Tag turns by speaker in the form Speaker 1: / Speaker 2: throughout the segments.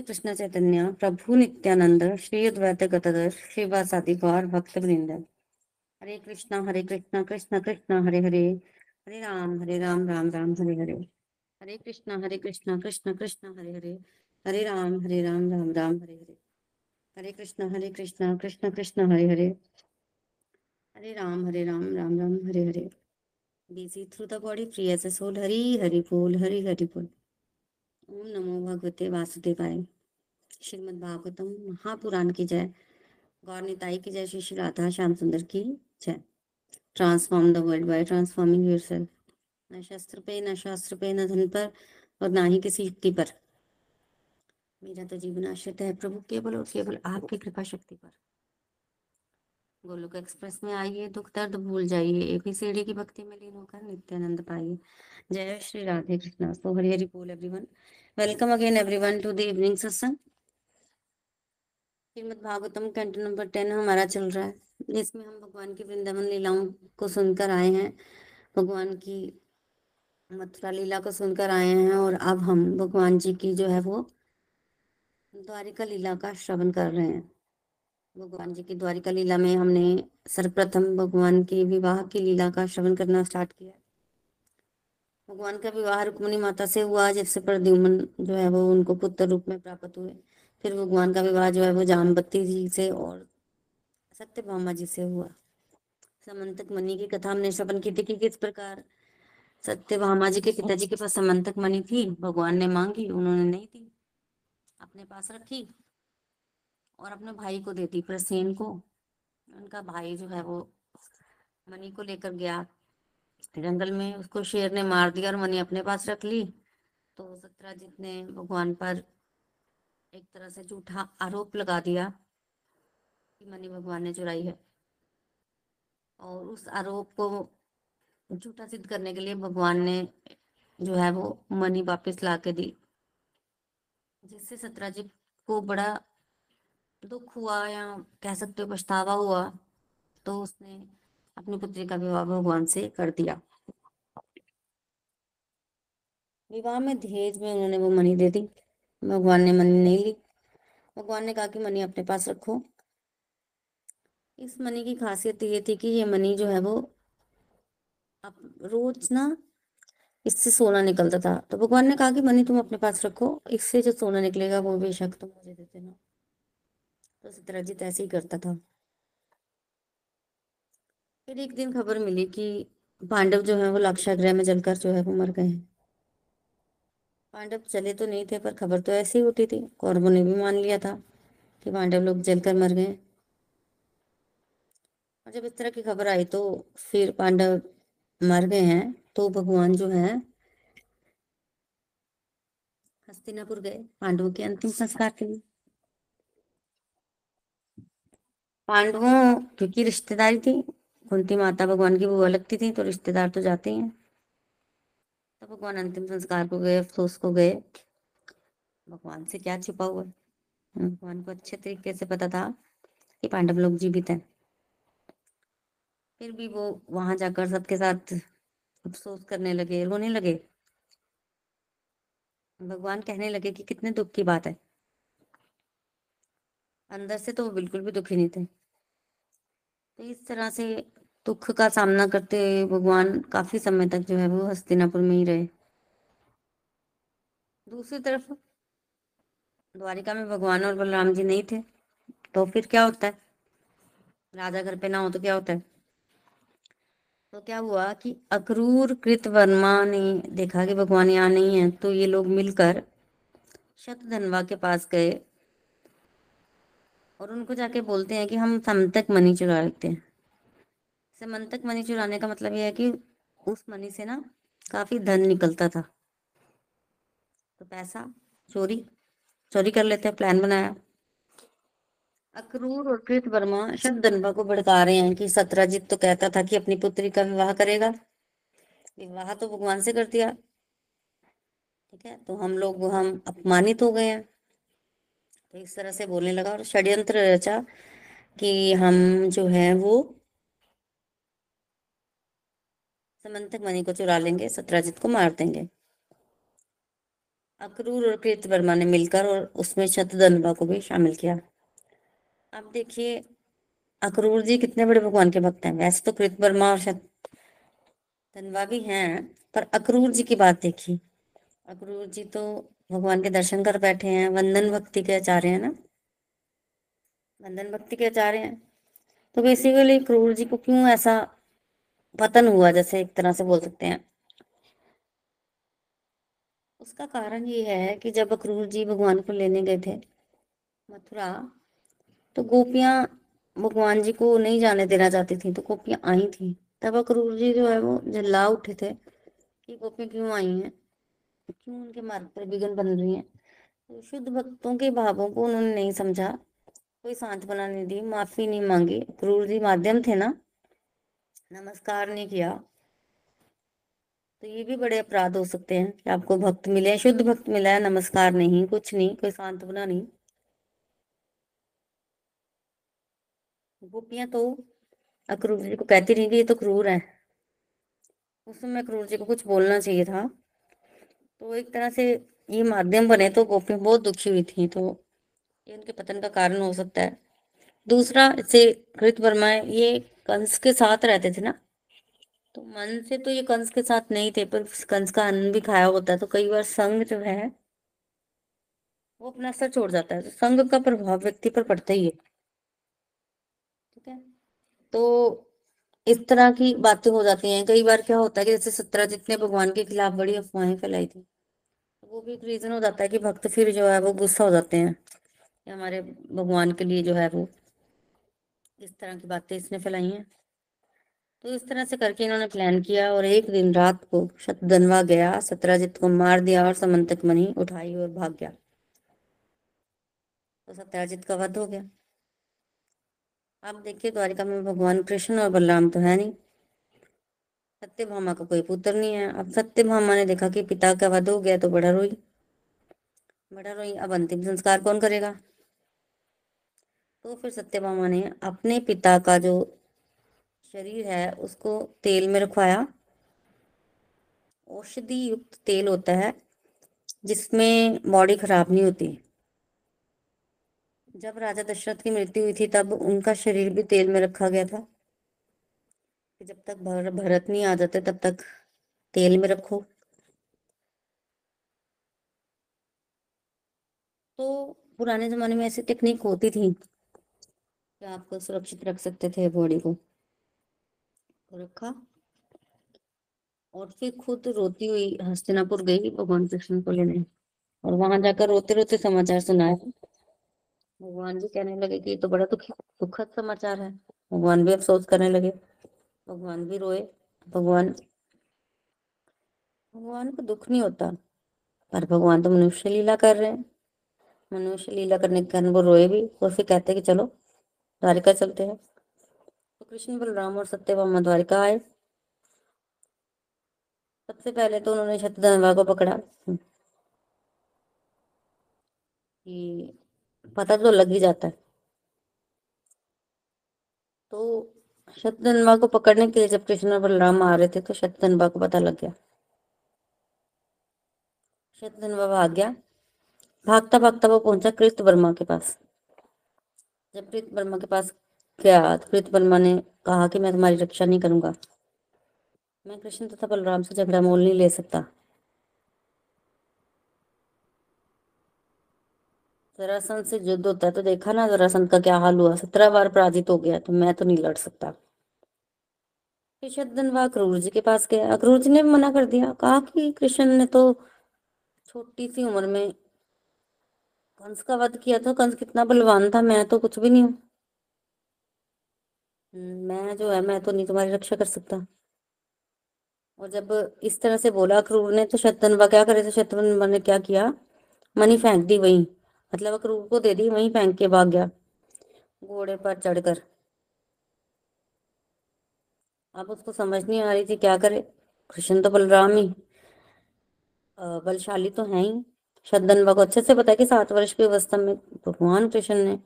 Speaker 1: श्री कृष्ण चैतन्य प्रभु नित्यानंद, श्री अद्वैत गतदर गौर भक्त वृंद हरे कृष्णा हरे कृष्णा, कृष्ण कृष्ण, हरे हरे। हरे राम हरे राम राम राम, हरे हरे। हरे कृष्णा हरे कृष्णा, कृष्ण कृष्ण, हरे हरे। हरे राम हरे राम राम राम, हरे हरे। हरे कृष्णा हरे कृष्णा, कृष्ण कृष्ण, हरे हरे। हरे राम हरे राम राम राम, हरे हरे। through the body free as a soul hari hari बोल, हरि हरि बोल। ओम नमो भगवते वासुदेवाय। श्रीमद् भागवतम महापुराण की जय। गौर निताई की जय श्री श्री राधा श्याम सुंदर की जय। Transform the world by transforming yourself न शस्त्र पे, न शास्त्र पे, न धन पर और ना ही किसी युक्ति पर। मेरा तो जीवन आश्रित है प्रभु, केवल और केवल आपकी कृपा शक्ति पर। गोलोक एक्सप्रेस में आइए, दुख दर्द भूल जाइए। एपीसीडी की भक्ति में लीन होकर नित्यानंद पाइए। जय श्री राधे कृष्णा। सो हरि हरि बोल everyone welcome again everyone to the evening satsang Shrimad Bhagavatam canto number ten हमारा चल रहा है। जिसमें हम भगवान की वृंदावन लीलाओं को सुनकर आए हैं। भगवान की मथुरा लीला को सुनकर आए हैं और अब हम भगवान जी की जो है वो द्वारिका लीला का श्रवण कर रहे हैं। भगवान जी की द्वारिका लीला में हमने सर्वप्रथम भगवान के विवाह की लीला का श्रवण करना स्टार्ट किया। भगवान का विवाह रुक्मणी माता से हुआ, जिससे प्रद्युमन जो है वो उनको पुत्र रूप में प्राप्त हुए। फिर भगवान का विवाह जो है वो जामबत्ती जी से और सत्य भामा जी से हुआ। समंतक मणि की कथा हमने श्रवण की थी कि किस प्रकार सत्य भामा जी के पिताजी के पास समंतक मणि थी, भगवान ने मांगी, उन्होंने नहीं दी। अपने पास रखी और अपने भाई को देती, प्रसेन को। उनका भाई जो है वो मनी को लेकर गया। जंगल में उसको शेर ने मार दिया और मनी अपने पास रख ली। तो सत्राजित ने भगवान पर एक तरह से झूठा आरोप लगा दिया कि मनी भगवान ने चुराई है। और उस आरोप को झूठा सिद्ध करने के लिए भगवान ने जो है वो मनी वापस ला के दी, जिससे सत्राजित को बड़ा दुख हुआ या कह सकते हो पछतावा हुआ तो उसने अपनी पुत्री का विवाह भगवान से कर दिया। विवाह में दहेज में उन्होंने वो मनी दे दी। भगवान ने मनी नहीं ली। भगवान ने कहा कि मनी अपने पास रखो। इस मनी की खासियत ये थी कि ये मनी जो है वो अब रोज ना इससे सोना निकलता था। तो भगवान ने कहा कि मनी तुम अपने पास रखो, इससे जो सोना निकलेगा वो बेशक तुम मुझे दे देना। तो सत्यराजीत ऐसे ही करता था। फिर एक दिन खबर मिली कि पांडव जो है, वो लाक्षागृह में जलकर जो है, वो मर गए। पांडव चले तो नहीं थे, पर खबर तो ऐसी ही उठी थी। कौरवों ने भी मान लिया था कि पांडव लोग जलकर मर गए। और जब इस तरह की खबर आई तो फिर पांडव मर गए हैं तो भगवान जो है, हस्तिनापुर गए, पांडवों के अंतिम संस्कार के लिए। पांडवों क्योंकि रिश्तेदारी थी कुंती माता भगवान की बुआ लगती थी तो रिश्तेदार तो जाते हैं तो भगवान अंतिम संस्कार को गए, अफसोस को गए। भगवान से क्या छिपा हुआ? भगवान को अच्छे तरीके से पता था कि पांडव लोग जीवित हैं। फिर भी वो वहाँ जाकर सबके साथ अफसोस करने लगे, रोने लगे। भगवान कहने लगे कि कितने दुख की बात है। अंदर से तो वो बिल्कुल भी दुखी नहीं थे। तो इस तरह से दुख का सामना करते हुए भगवान काफ़ी समय तक जो है वो हस्तिनापुर में ही रहे। दूसरी तरफ़ द्वारिका में भगवान और बलराम जी नहीं थे तो फिर क्या होता है? राजा घर पे ना हो तो क्या होता है? तो क्या हुआ कि अक्रूर कृत वर्मा ने देखा कि भगवान यहाँ नहीं है तो ये लोग मिलकर शतधनवा के पास गए। और उनको जाके बोलते हैं कि हम समंतक मनी चुरा लेते हैं। समंतक मनी चुराने का मतलब यह है कि उस मनी से ना काफ़ी धन निकलता था। तो पैसा, चोरी चोरी कर लेते हैं प्लान बनाया। अक्रूर और कृत वर्मा शब्दनबा को भड़का रहे हैं कि सत्राजित तो कहता था कि अपनी पुत्री का विवाह करेगा। विवाह तो भगवान से कर दिया। ठीक है तो हम लोग, हम अपमानित हो गए हैं। तो इस तरह से बोलने लगा और षड्यंत्र रचा कि हम जो है वो समंतक मणि को चुरा लेंगे, सत्राजित को मार देंगे। अक्रूर और कृत वर्मा ने मिलकर और उसमें शतधनवा को भी शामिल किया। अब देखिए, अक्रूर जी कितने बड़े भगवान के भक्त हैं। वैसे तो कृत वर्मा और शतधनवा भी हैं, पर अक्रूर जी की बात देखिए। अक्रूर जी तो भगवान के दर्शन कर बैठे हैं, वंदन भक्ति के आचार्य हैं ना? वंदन भक्ति के आचार्य हैं। तो बेसिकली क्रूर जी को क्यों ऐसा पतन हुआ, जैसे एक तरह से बोल सकते हैं? उसका कारण ये है कि जब अक्रूर जी भगवान को लेने गए थे, मथुरा तो गोपियाँ भगवान जी को नहीं जाने देना चाहती थी तो गोपियाँ आई थी। तब अक्रूर जी जो है वो जल्ला उठे थे कि गोपियाँ क्यों आई हैं? क्यों उनके मार्ग पर विघ्न बन रही हैं? तो शुद्ध भक्तों के भावों को उन्होंने नहीं समझा। कोई सांत्वना नहीं दी, माफ़ी नहीं मांगी। क्रूर जी माध्यम थे ना? नमस्कार नहीं किया। तो ये भी बड़े अपराध हो सकते हैं कि आपको भक्त मिले। शुद्ध भक्त मिला है, नमस्कार नहीं, कुछ नहीं, कोई सांत्वना नहीं। गोपियाँ तो अक्रूर जी को कहती रही कि ये तो क्रूर है। उस समय अक्रूर जी को कुछ बोलना चाहिए था। तो एक तरह से ये माध्यम बने तो गोपियाँ बहुत दुखी हुई थी तो ये उनके पतन का कारण हो सकता है। दूसरा, इसे कृत वर्मा, ये कंस के साथ रहते थे ना? तो मन से तो ये कंस के साथ नहीं थे, पर कंस का अन्न भी खाया होता है तो कई बार संग जो है, वो अपना असर छोड़ जाता है। तो संग का प्रभाव व्यक्ति पर पड़ता ही है। ठीक है? तो इस तरह की बातें हो जाती हैं। कई बार क्या होता है कि जैसे सत्रह जितने भगवान के खिलाफ बड़ी अफवाहें फैलाई थी, वो भी एक रीजन हो जाता है कि भक्त फिर जो है वो गुस्सा हो जाते हैं कि हमारे भगवान के लिए जो है वो इस तरह की बातें इसने फैलाई हैं। तो इस तरह से करके इन्होंने प्लान किया और एक दिन रात को शतधनवा गया सत्राजित को मार दिया और समंतक मनी उठाई और भाग गया। तो सत्राजित का वध हो गया। अब देखिए द्वारिका में भगवान कृष्ण और बलराम तो है नहीं। सत्य भामा का कोई पुत्र नहीं है। अब सत्य भामा ने देखा कि पिता का वध हो गया तो बड़ा रोई। बड़ा रोई। अब अंतिम संस्कार कौन करेगा? तो फिर सत्य भामा ने अपने पिता का जो शरीर है, उसको तेल में रखवाया। औषधि युक्त तेल होता है, जिसमें बॉडी खराब नहीं होती। जब राजा दशरथ की मृत्यु हुई थी तब उनका शरीर भी तेल में रखा गया था। कि जब तक भर, भरत नहीं आ जाते तब तक तेल में रखो। तो पुराने जमाने में ऐसी टेक्निक होती थी कि आपको सुरक्षित रख सकते थे बॉडी को। रखा। और फिर खुद रोती हुई हस्तिनापुर गई भगवान कृष्ण को लेने। और वहाँ जाकर रोते रोते समाचार सुनाया। भगवान जी कहने लगे कि ये तो बड़ा दुख, दुखद समाचार है। भगवान भी अफसोस करने लगे। भगवान भी रोए। भगवान भगवान को दुख नहीं होता, पर भगवान तो मनुष्य लीला कर रहे हैं। मनुष्य लीला करने के कारण वो रोए भी और फिर कहते कि चलो, द्वारिका चलते हैं। तो कृष्ण बलराम और सत्यभामा द्वारिका आए। सबसे पहले तो उन्होंने शतधनवा को पकड़ा। कि पता तो लग ही जाता है। तो शतधनवा को पकड़ने के लिए जब कृष्ण और बलराम आ रहे थे तो शतधनवा को पता लग गया। शतधनवा भाग गया। भागता भागता वो पहुँचा कृत वर्मा के पास। जब कृत वर्मा के पास गया तो कृत वर्मा ने कहा कि मैं तुम्हारी रक्षा नहीं करूँगा। मैं कृष्ण तथा बलराम से झगड़ा मोल नहीं ले सकता। जरासंध से युद्ध होता है तो देखा ना जरासंध का क्या हाल हुआ? सत्रह बार पराजित हो गया तो मैं तो नहीं लड़ सकता। धनवा अक्रूर जी के पास गया। अक्रूर जी ने मना कर दिया। कहा कि कृष्ण ने तो छोटी सी उम्र में कंस का वध किया था। कंस कितना बलवान था मैं तो कुछ भी नहीं हूँ। हम्म, मैं जो है मैं तो नहीं तुम्हारी रक्षा कर सकता। और जब इस तरह से बोला अक्रूर ने तो शतनवा क्या करे तो शतनवा ने क्या किया? मनी फेंक दी वहीं। मतलब अक्रूर को दे दी, वहीं फेंक के भाग गया, घोड़े पर चढ़कर। अब उसको समझ नहीं आ रही थी क्या करे। कृष्ण तो बलराम ही बलशाली तो है ही। शतधनवा को अच्छे से पता है कि सात वर्ष की अवस्था में भगवान कृष्ण ने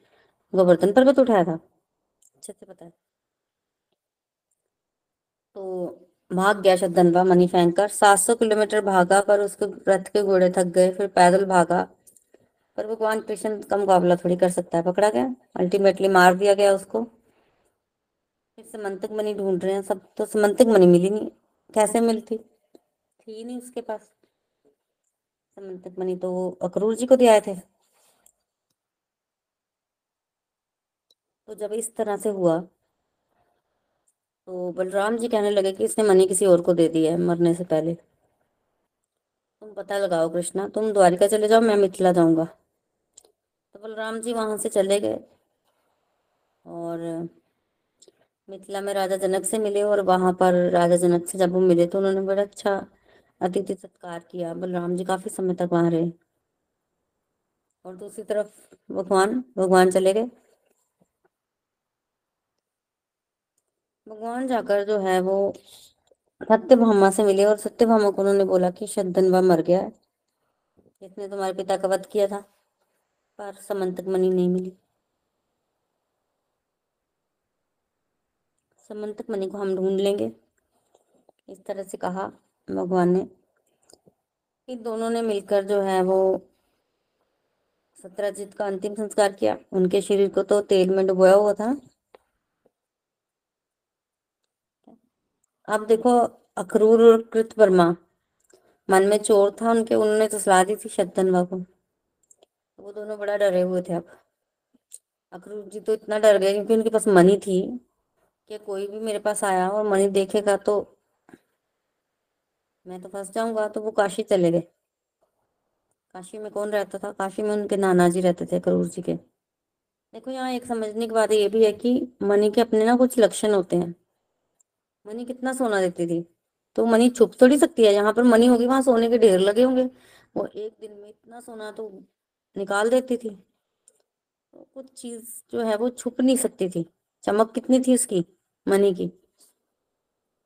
Speaker 1: गोवर्धन पर्वत उठाया था। अच्छे से पता है। तो भाग गया शतधनवा मनी फेंक कर सात सौ किलोमीटर भागा पर उसके रथ के घोड़े थक गए, फिर पैदल भागा। पर भगवान कृष्ण का मुकाबला थोड़ी कर सकता है, पकड़ा गया? अल्टीमेटली मार दिया गया उसको। फिर समंतक मणि ढूंढ रहे हैं, सब तो समंतक मणि मिली नहीं। कैसे मिलती? थी नहीं उसके पास। समंतक मणि तो वो अक्रूर जी को दिए थे। तो जब इस तरह से हुआ तो बलराम जी कहने लगे कि इसने मणि किसी और को दे दी है, मरने से पहले। तुम पता लगाओ कृष्णा, तुम द्वारिका चले जाओ, मैं मिथिला जाऊँगा। तो बलराम जी वहाँ से चले गए और मिथिला में राजा जनक से मिले और वहाँ पर राजा जनक से जब वो मिले तो उन्होंने बड़ा अच्छा अतिथि सत्कार किया। बलराम जी काफ़ी समय तक वहाँ रहे। और दूसरी तरफ़ भगवान भगवान चले गए। भगवान जाकर जो है वो सत्य भामा से मिले और सत्यभामा को उन्होंने बोला कि शतधनवा मर गया है। इसने तुम्हारे पिता का वध किया था। पर समंतक मणि नहीं मिली। समंतक मणि को हम ढूंढ लेंगे। इस तरह से कहा भगवान ने फिर दोनों ने मिलकर जो है वो सत्यजीत का अंतिम संस्कार किया। उनके शरीर को तो तेल में डुबोया हुआ था। अब देखो, अक्रूर और कृतवर्मा। मन में चोर था उनके। उन्होंने तो सलाह दी थी शतधनवा को। वो दोनों बड़ा डरे हुए थे अब। अक्रूर जी तो इतना डर गए क्योंकि उनके पास मनी थी कि कोई भी मेरे पास आया और मनी देखेगा तो मैं तो फंस जाऊँगा तो वो काशी चले गए। काशी में कौन रहता था? काशी में उनके नाना जी रहते थे अक्रूर जी के। देखो यहाँ एक समझने की बात ये भी है कि मनी के अपने ना कुछ लक्षण होते हैं। मनी कितना सोना देती थी। तो मनी छुप थोड़ी सकती है। जहाँ पर मनी होगी, वहाँ सोने के ढेर लगे होंगे। वो एक दिन में इतना सोना तो निकाल देती थी। कुछ चीज़ जो है वो छुप नहीं सकती थी। चमक कितनी थी उसकी? मनी की।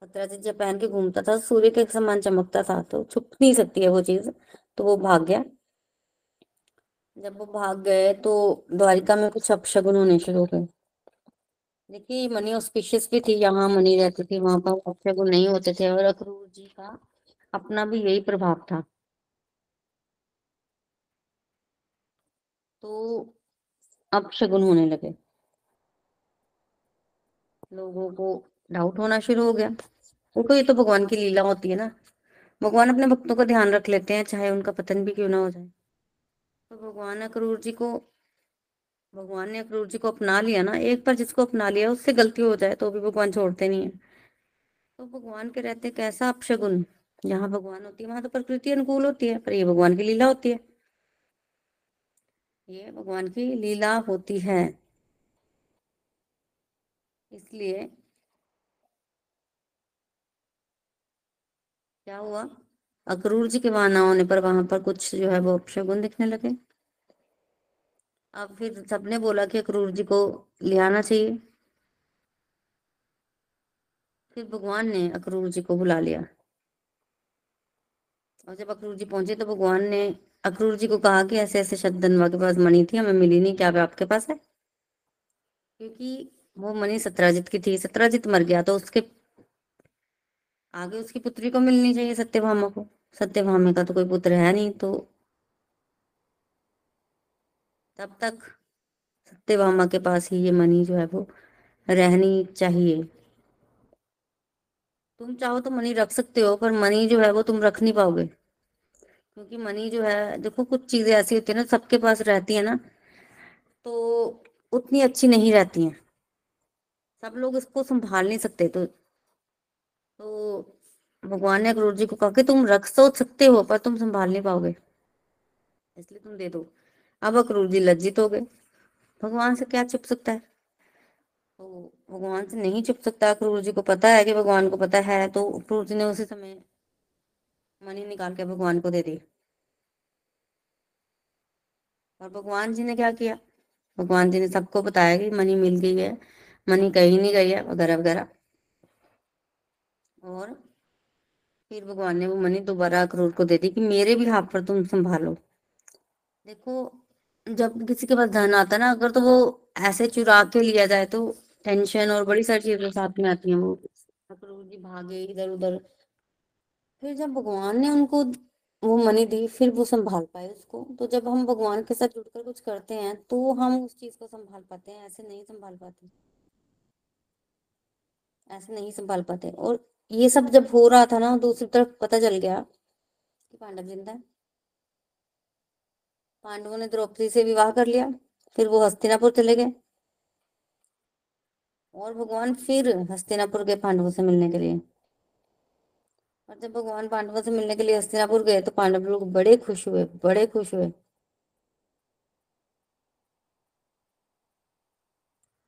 Speaker 1: सत्यजीत जब पहन के घूमता था, सूर्य के समान चमकता था तो छुप नहीं सकती है वो चीज़ तो वो भाग गया। जब वो भाग गए तो द्वारिका में कुछ अपशगुन होने शुरू हो गए देखिए, मनी ऑस्पिशियस भी थी, यहाँ मनी रहती थी, वहाँ पर अपशगुन नहीं होते थे, और अक्रूर जी का अपना भी यही प्रभाव था। तो अपशगुन होने लगे। लोगों को डाउट होना शुरू हो गया। देखो ये तो भगवान की लीला होती है ना। भगवान अपने भक्तों का ध्यान रख लेते हैं, चाहे उनका पतन भी क्यों ना हो जाए। तो भगवान अक्रूर जी को, भगवान ने अक्रूर जी को अपना लिया ना, एक बार जिसको अपना लिया, उससे गलती हो जाए तो भी भगवान छोड़ते नहीं है। तो भगवान के रहते कैसा अपशगुन जहाँ भगवान होती है, वहाँ तो प्रकृति अनुकूल होती है, पर ये भगवान की लीला होती है। ये भगवान की लीला होती है। इसलिए क्या हुआ? अक्रूर जी के वहाँ ना होने पर वहाँ पर कुछ जो है वो अपशगुन दिखने लगे। अब फिर सबने बोला कि अक्रूर जी को ले आना चाहिए। फिर भगवान ने अक्रूर जी को बुला लिया। और जब अक्रूर जी पहुँचे तो भगवान ने अक्रूर जी को कहा कि ऐसे ऐसे शतधनवा के पास मणि थी, हमें मिली नहीं, क्या आपके पास है? क्योंकि वो मनी सत्राजित की थी, सत्राजित मर गया तो उसके आगे उसकी पुत्री को मिलनी चाहिए सत्यभामा को। सत्यभामा का तो कोई पुत्र है नहीं तो तब तक सत्यभामा के पास ही ये मनी जो है वो रहनी चाहिए। तुम चाहो तो मनी रख सकते हो, पर मनी जो है वो तुम रख नहीं पाओगे। क्योंकि मनी जो है, देखो कुछ चीज़ें ऐसी होती है ना, सबके पास रहती है ना तो उतनी अच्छी नहीं रहती हैं। सब लोग इसको संभाल नहीं सकते तो तो भगवान ने अक्रूर जी को कहा कि तुम रख तो सकते हो, पर तुम संभाल नहीं पाओगे। इसलिए तुम दे दो। अब अक्रूर जी लज्जित हो गए। भगवान से क्या छुप सकता है? तो भगवान से नहीं छुप सकता। अक्रूर जी को पता है कि भगवान को पता है तो अक्रूर जी ने उसी समय मनी निकाल के भगवान को दे दी। और भगवान जी ने क्या किया? भगवान जी ने सबको बताया कि मनी मिल गई है। मनी कहीं नहीं गई है, वगैरह वगैरह। और फिर भगवान ने वो मनी दोबारा अक्रूर को दे दी कि मेरे भी हाथ पर तुम संभालो। देखो, जब किसी के पास धन आता है ना, अगर तो वो ऐसे चुरा के लिया जाए तो टेंशन और बड़ी सारी चीज़ें साथ में आती हैं। वो अक्रूर जी भागे इधर उधर फिर जब भगवान ने उनको वो मनी दी, फिर वो संभाल पाए उसको। तो जब हम भगवान के साथ जुड़कर कुछ करते हैं तो हम उस चीज़ को संभाल पाते हैं, ऐसे नहीं संभाल पाते। ऐसे नहीं संभाल पाते। और ये सब जब हो रहा था ना, दूसरी तरफ़ पता चल गया कि पांडव ज़िंदा है। पांडवों ने द्रौपदी से विवाह कर लिया, फिर वो हस्तिनापुर चले गए। और भगवान फिर हस्तिनापुर गए पांडवों से मिलने के लिए। और जब भगवान पांडवों से मिलने के लिए हस्तिनापुर गए तो पांडव लोग बड़े खुश हुए, बड़े खुश हुए।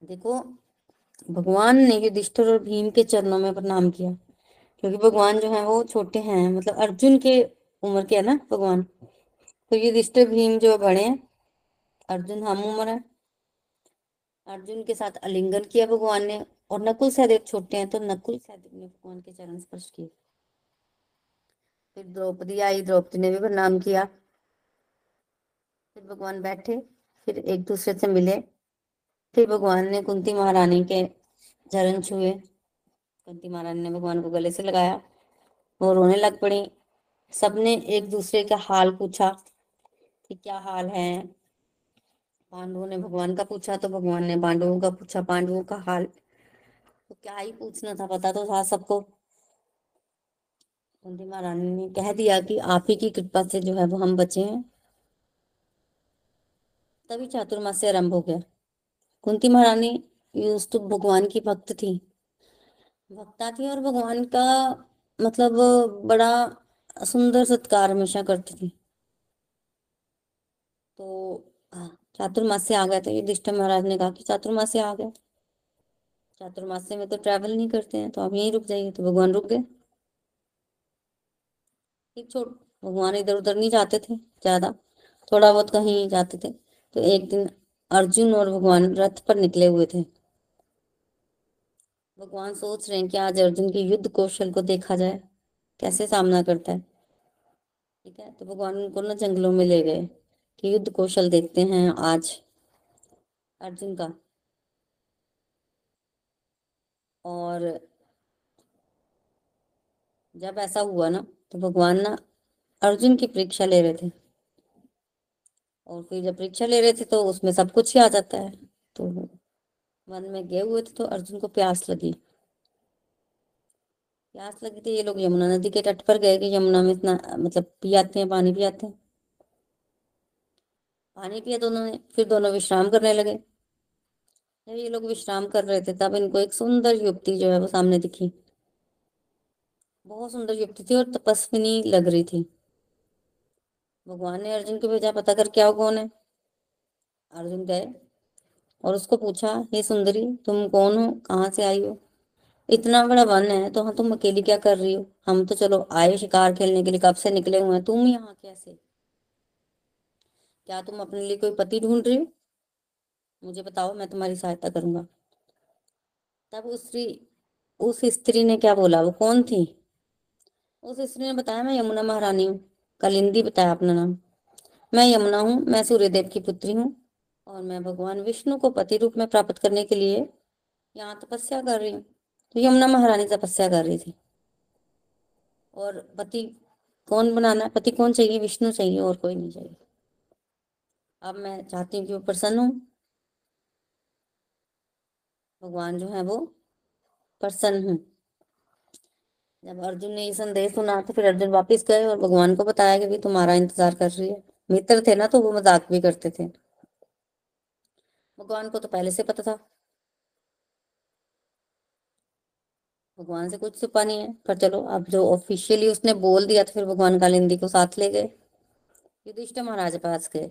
Speaker 1: देखो, भगवान ने युधिष्ठिर और भीम के चरणों में प्रणाम किया, क्योंकि भगवान जो है वो छोटे हैं मतलब अर्जुन के उम्र के है ना भगवान। तो युधिष्ठिर, भीम जो बड़े हैं, अर्जुन हम उम्र है। अर्जुन के साथ आलिंगन किया भगवान ने, और नकुल सहदेव छोटे हैं तो नकुल सहदेव ने भगवान के चरण स्पर्श किए। फिर द्रौपदी आई, द्रौपदी ने भी प्रणाम किया। फिर भगवान बैठे, फिर एक दूसरे से मिले। फिर भगवान ने कुंती महारानी के चरण छुए। कुंती महारानी ने भगवान को गले से लगाया वो रोने लग पड़ी। सबने एक दूसरे का हाल पूछा कि क्या हाल है? पांडवों ने भगवान का पूछा तो भगवान ने पांडवों का पूछा, पांडवों का हाल तो क्या ही पूछना था, पता तो था सबको। कुंती महारानी ने कह दिया कि आप ही की कृपा से जो है वो हम बचे हैं। तभी चातुर्मास से आरंभ हो गया। कुंती महारानी यूज़ तो भगवान की भक्त थी। भक्ता थी और भगवान का मतलब बड़ा सुंदर सत्कार हमेशा करती थी। तो चातुर्मास से आ गए थे। युधिष्ठिर महाराज ने कहा कि चातुर्मास से आ गए। चातुर्मास में तो ट्रैवल नहीं करते हैं तो आप यहीं रुक जाइए तो भगवान रुक गए। ठीक छोड़, भगवान इधर उधर नहीं जाते थे ज़्यादा, थोड़ा बहुत कहीं जाते थे तो एक दिन अर्जुन और भगवान रथ पर निकले हुए थे। भगवान सोच रहे हैं कि आज अर्जुन के युद्ध कौशल को देखा जाए, कैसे सामना करता है। ठीक है तो भगवान उनको ना जंगलों में ले गए कि युद्ध कौशल देखते हैं आज अर्जुन का। और जब ऐसा हुआ ना तो भगवान ना अर्जुन की परीक्षा ले रहे थे। और फिर जब परीक्षा ले रहे थे तो उसमें सब कुछ ही आ जाता है। तो वन में गए हुए थे तो अर्जुन को प्यास लगी। प्यास लगी थी ये लोग यमुना नदी के तट पर गए कि यमुना में इतना मतलब पियाते हैं, पानी पियाते हैं। पानी पिया दोनों ने फिर दोनों विश्राम करने लगे। जब ये लोग विश्राम कर रहे थे तब इनको एक सुंदर युवती जो है वो सामने दिखी। बहुत सुंदर युक्ति थी और तपस्विनी लग रही थी। भगवान ने अर्जुन को भेजा पता कर क्या कौन है अर्जुन गए और उसको पूछा, हे सुंदरी, तुम कौन हो? कहाँ से आई हो? इतना बड़ा वन है तो हाँ तुम अकेली क्या कर रही हो? हम तो चलो, आए शिकार खेलने के लिए, कब से निकले हुए हैं? तुम यहाँ कैसे? क्या तुम अपने लिए कोई पति ढूंढ रही हो? मुझे बताओ, मैं तुम्हारी सहायता करूँगा। तब उस स्त्री उस स्त्री ने क्या बोला? वो कौन थी? उस स्त्री ने बताया, मैं यमुना महारानी हूँ। कलिंदी बताया अपना नाम। मैं यमुना हूँ, मैं सूर्यदेव की पुत्री हूँ और मैं भगवान विष्णु को पति रूप में प्राप्त करने के लिए यहाँ तपस्या कर रही हूँ। तो यमुना महारानी तपस्या कर रही थी। और पति कौन बनाना है पति कौन चाहिए? विष्णु चाहिए, और कोई नहीं चाहिए। अब मैं चाहती हूँ कि वो प्रसन्न हूँ। भगवान जो है वो प्रसन्न हूँ। जब अर्जुन ने ये संदेश सुना तो फिर अर्जुन वापस गए और भगवान को बताया कि भी तुम्हारा इंतज़ार कर रही है। मित्र थे ना तो वो मज़ाक भी करते थे। भगवान को तो पहले से पता था। भगवान से कुछ छुपा नहीं है, पर चलो, अब जो ऑफिशियली उसने बोल दिया तो फिर भगवान कालिंदी को साथ ले गए। युधिष्ठिर महाराज पास गए।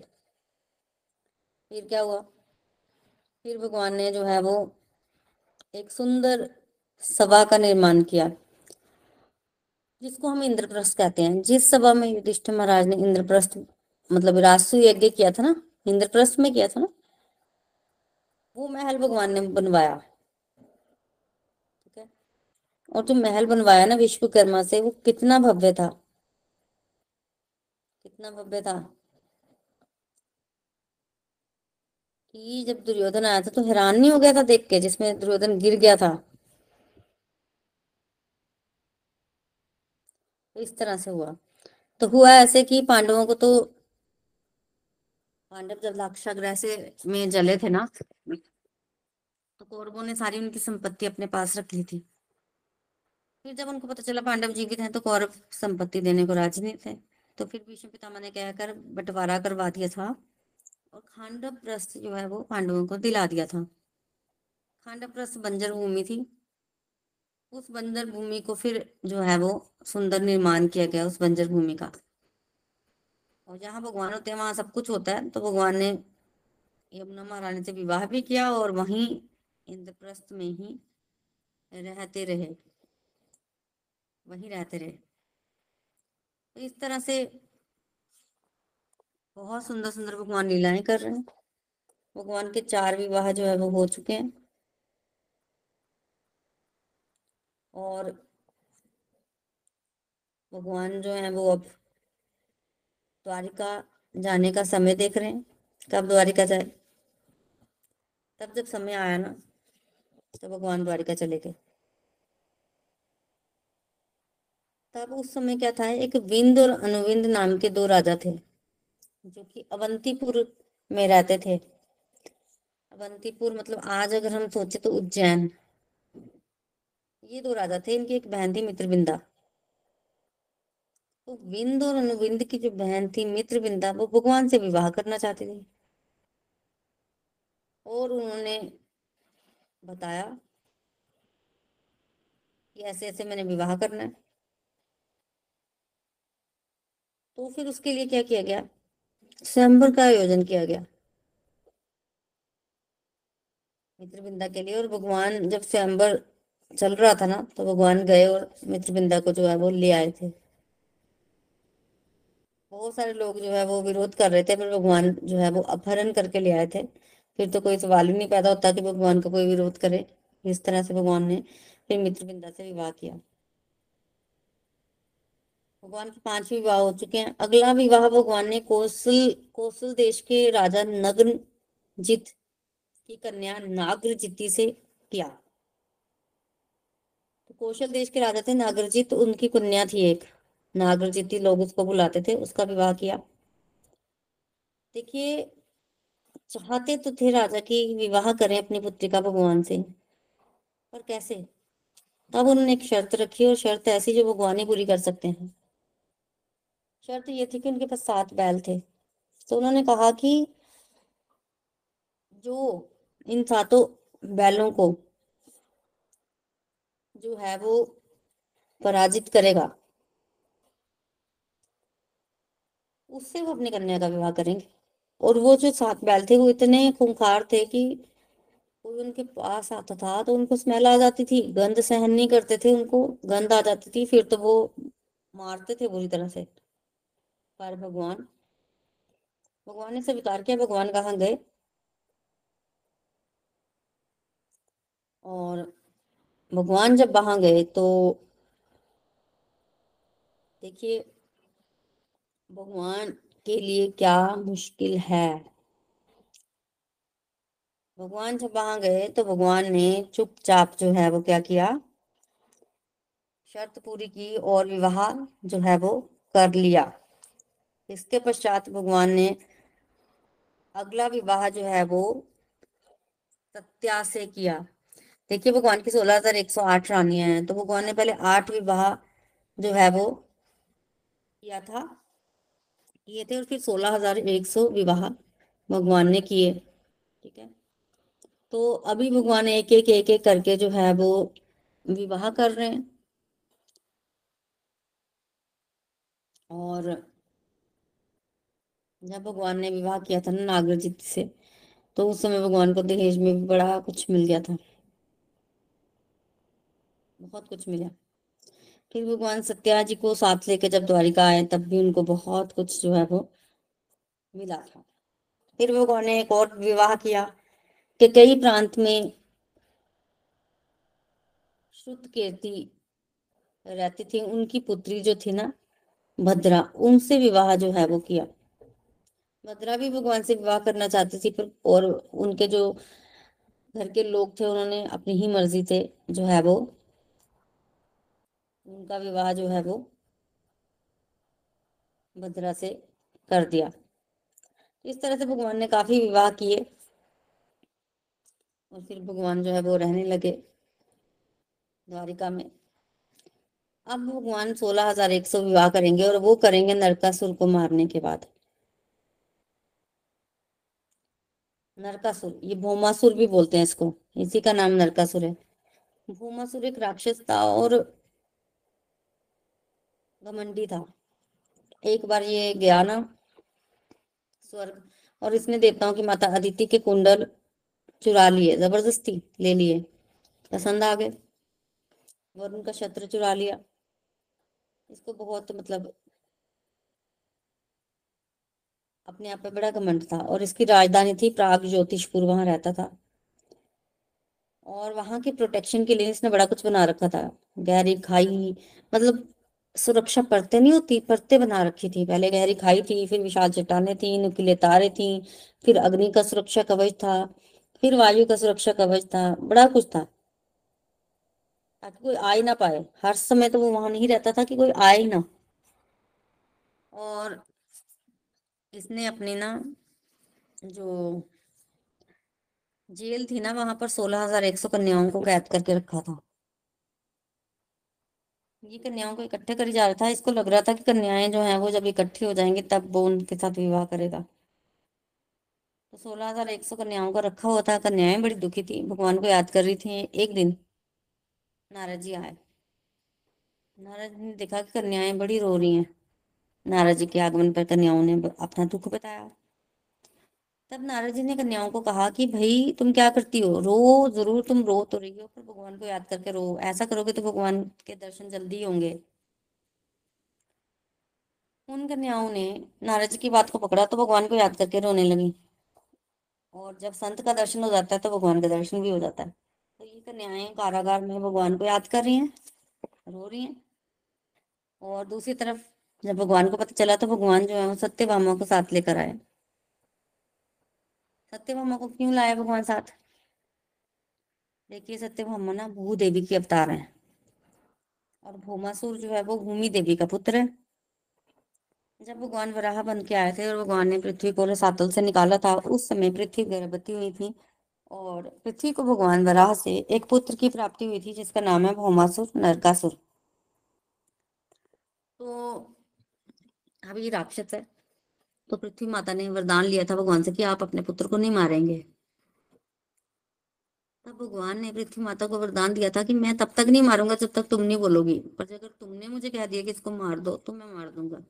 Speaker 1: फिर क्या हुआ? फिर भगवान ने जो है वो एक सुंदर सभा का निर्माण किया। जिसको हम इंद्रप्रस्थ कहते हैं। जिस सभा में युधिष्ठिर महाराज ने इंद्रप्रस्थ मतलब रासु यज्ञ किया था ना, इंद्रप्रस्थ में किया था ना, वो महल भगवान ने बनवाया। ठीक है? और जो महल बनवाया ना विश्वकर्मा से, वो कितना भव्य था। कितना भव्य था। कि जब दुर्योधन आया था तो हैरान नहीं हो गया था देख के, जिसमें दुर्योधन गिर गया था? इस तरह से हुआ। तो हुआ ऐसे कि पांडवों को तो पांडव जब लाक्षागृह से में जले थे ना तो कौरवों ने सारी उनकी संपत्ति अपने पास रख ली थी। फिर जब उनको पता चला पांडव जीवित हैं तो कौरव संपत्ति देने को राज़ी नहीं थे। तो फिर भीष्म पितामह ने कहकर बंटवारा करवा दिया था और खांडव प्रस्थ जो है वो पांडवों को दिला दिया था। खांडव प्रस्थ बंजर भूमि थी। उस बंजर भूमि को फिर जो है वो सुंदर निर्माण किया गया उस बंजर भूमि का। और जहाँ भगवान होते हैं, वहाँ सब कुछ होता है। तो भगवान ने यमुना महारानी से विवाह भी किया और वहीं इंद्रप्रस्थ में ही रहते रहे। वहीं रहते रहे। तो इस तरह से बहुत सुंदर सुंदर भगवान लीलाएँ कर रहे हैं। भगवान के चार विवाह जो है वो हो चुके हैं। और भगवान जो है वो अब द्वारिका जाने का समय देख रहे हैं। कब द्वारिका जाए? तब जब समय आया ना तो भगवान द्वारिका चले गए। तब उस समय क्या था, एक विंद और अनुविंद नाम के दो राजा थे, जो कि अवंतीपुर में रहते थे। अवंतीपुर मतलब आज अगर हम सोचे तो उज्जैन। ये दो राजा थे इनकी एक बहन थी मित्रबिंदा। तो विंद और अनुविंद की जो बहन थी मित्रबिंदा, वो भगवान से विवाह करना चाहती थी। और उन्होंने बताया कि ऐसे ऐसे मैंने विवाह करना है। तो फिर उसके लिए क्या किया गया? स्वयंवर का आयोजन किया गया। मित्रबिंदा के लिए और भगवान जब स्वयंवर चल रहा था ना तो भगवान गए और मित्रबिंदा को जो है वो ले आए थे। बहुत सारे लोग जो है वो विरोध कर रहे थे फिर भगवान जो है वो अपहरण करके ले आए थे। फिर तो कोई सवाल ही नहीं पैदा होता कि भगवान का कोई विरोध करे, इस तरह से भगवान ने फिर मित्रबिंदा से विवाह किया। भगवान के पाँच विवाह हो चुके हैं। अगला विवाह भगवान ने कौशल कौशल देश के राजा नग्न जित की कन्या नागरजिति से किया। कौशल देश के राजा थे नागरजित उनकी कन्या थी एक। नागरजिति लोग उसको बुलाते थे, उसका विवाह किया। देखिए, चाहते तो थे राजा की विवाह करें अपनी पुत्री का भगवान से, पर कैसे? तब उन्होंने एक शर्त रखी और शर्त ऐसी जो भगवान ही पूरी कर सकते हैं। शर्त ये थी कि उनके पास सात बैल थे। तो उन्होंने कहा कि जो इन सातों बैलों को जो है वो पराजित करेगा। उससे वो अपनी कन्या का विवाह करेंगे। और वो जो सात बैल थे वो इतने खूंखार थे कि कोई उनके पास आता था तो उनको स्मेल आ जाती थी। गंध सहन नहीं करते थे उनको, गंध आ जाती थी, फिर तो वो मारते थे बुरी तरह से। पर भगवान भगवान ने स्वीकार किया, भगवान कहाँ गए? और भगवान जब वहाँ गए तो देखिए, भगवान के लिए क्या मुश्किल है? भगवान जब वहाँ गए तो भगवान ने चुपचाप जो है वो क्या किया? शर्त पूरी की और विवाह जो है वो कर लिया। इसके पश्चात भगवान ने अगला विवाह जो है वो सत्या से किया। देखिए, भगवान की सोलह हज़ार एक सौ आठ रानियाँ हैं तो भगवान ने पहले आठ विवाह जो है वो किया था। किए थे और फिर सोलह हज़ार एक सौ विवाह भगवान ने किए, ठीक है? तो अभी भगवान एक एक एक एक करके जो है वो विवाह कर रहे हैं। और जब भगवान ने विवाह किया था ना नागर जी से तो उस समय भगवान को दहेज में भी बड़ा कुछ मिल गया था। बहुत कुछ मिला। फिर भगवान सत्या जी को साथ लेके जब द्वारिका आए, तब भी उनको बहुत कुछ जो है वो मिला था। फिर भगवान ने एक और विवाह किया कि कई प्रांत में श्रुत कीर्ति रहती थी। उनकी पुत्री जो थी ना, भद्रा, उनसे विवाह जो है वो किया। भद्रा भी भगवान से विवाह करना चाहती थी, पर और उनके जो घर के लोग थे, उन्होंने अपनी ही मर्ज़ी से जो है वो उनका विवाह जो है वो भद्रा से कर दिया। इस तरह से भगवान ने काफ़ी विवाह किए और फिर भगवान जो है वो रहने लगे द्वारिका में। अब भगवान सोलह हज़ार एक सौ विवाह करेंगे और वो करेंगे नरकासुर को मारने के बाद। नरकासुर, ये भौमासुर भी बोलते हैं इसको। इसी का नाम नरकासुर है। भौमासुर एक राक्षस था और घमंडी था। एक बार ये गया ना स्वर्ग और इसने देवताओं की माता अदिति के कुंडल चुरा लिए, ज़बरदस्ती ले लिए। पसंद आ गए। वरुण का छत्र चुरा लिया। इसको बहुत मतलब अपने आप पे बड़ा घमंड था और इसकी राजधानी थी प्राग ज्योतिषपुर, वहाँ रहता था। और वहाँ की प्रोटेक्शन के लिए इसने बड़ा कुछ बना रखा था। गहरी खाई मतलब सुरक्षा परतें नहीं होती, परतें बना रखी थी। पहले गहरी खाई थी, फिर विशाल चट्टाने थी, नुकीले तारे थी, फिर अग्नि का सुरक्षा कवच था, फिर वायु का सुरक्षा कवच था, बड़ा कुछ था। ताकि कोई आ ही ना पाए। हर समय तो वो वहाँ नहीं रहता था कि कोई आए ही ना। और इसने अपने ना जो जेल थी ना, वहाँ पर सोलह हज़ार एक सौ कन्याओं को कैद करके रखा था। ये कन्याओं को इकट्ठे करी जा रहा था, इसको लग रहा था कि कन्याएँ जो हैं वो जब इकट्ठी हो जाएँगी तब वो उनके साथ विवाह करेगा। तो सोलह हज़ार एक सौ कन्याओं का रखा हुआ था, कन्याएँ बड़ी दुखी थी, भगवान को याद कर रही थी। एक दिन नारद जी आए। नारद ने देखा कि कन्याएँ बड़ी रो रही हैं। नारद जी के आगमन पर कन्याओं ने अपना दुख बताया। तब नारद जी ने कन्याओं को कहा कि भाई, तुम क्या करती हो? रो, ज़रूर तुम रो तो रही हो, पर भगवान को याद करके रो। ऐसा करोगे तो भगवान के दर्शन जल्दी होंगे। उन कन्याओं ने नारद जी की बात को पकड़ा तो भगवान को याद करके रोने लगी। और जब संत का दर्शन हो जाता है तो भगवान का दर्शन भी हो जाता है। तो ये कन्याएँ कारागार में भगवान को याद कर रही हैं, रो रही हैं। और दूसरी तरफ़ जब भगवान को पता चला तो भगवान जो है वो सत्यभामा को साथ लेकर आए। सत्यभामा को क्यों लाया भगवान साथ? देखिए सत्यभामा ना भू देवी की अवतार है। और भूमासुर जो है, वो भूमि देवी का पुत्र है। जब भगवान वराह बन के आए थे और भगवान ने पृथ्वी को सातल से निकाला था, उस समय पृथ्वी गर्भवती हुई थी और पृथ्वी को भगवान वराह से एक पुत्र की प्राप्ति हुई थी, जिसका नाम है भौमासुर नरकासुर। तो ये राक्षस है। तो पृथ्वी माता ने वरदान लिया था भगवान से कि आप अपने पुत्र को नहीं मारेंगे। तब भगवान ने पृथ्वी माता को वरदान दिया था कि मैं तब तक नहीं मारूँगा जब तक तुम नहीं बोलोगी। पर अगर तुमने मुझे कह दिया कि इसको मार दो तो मैं मार दूँगा।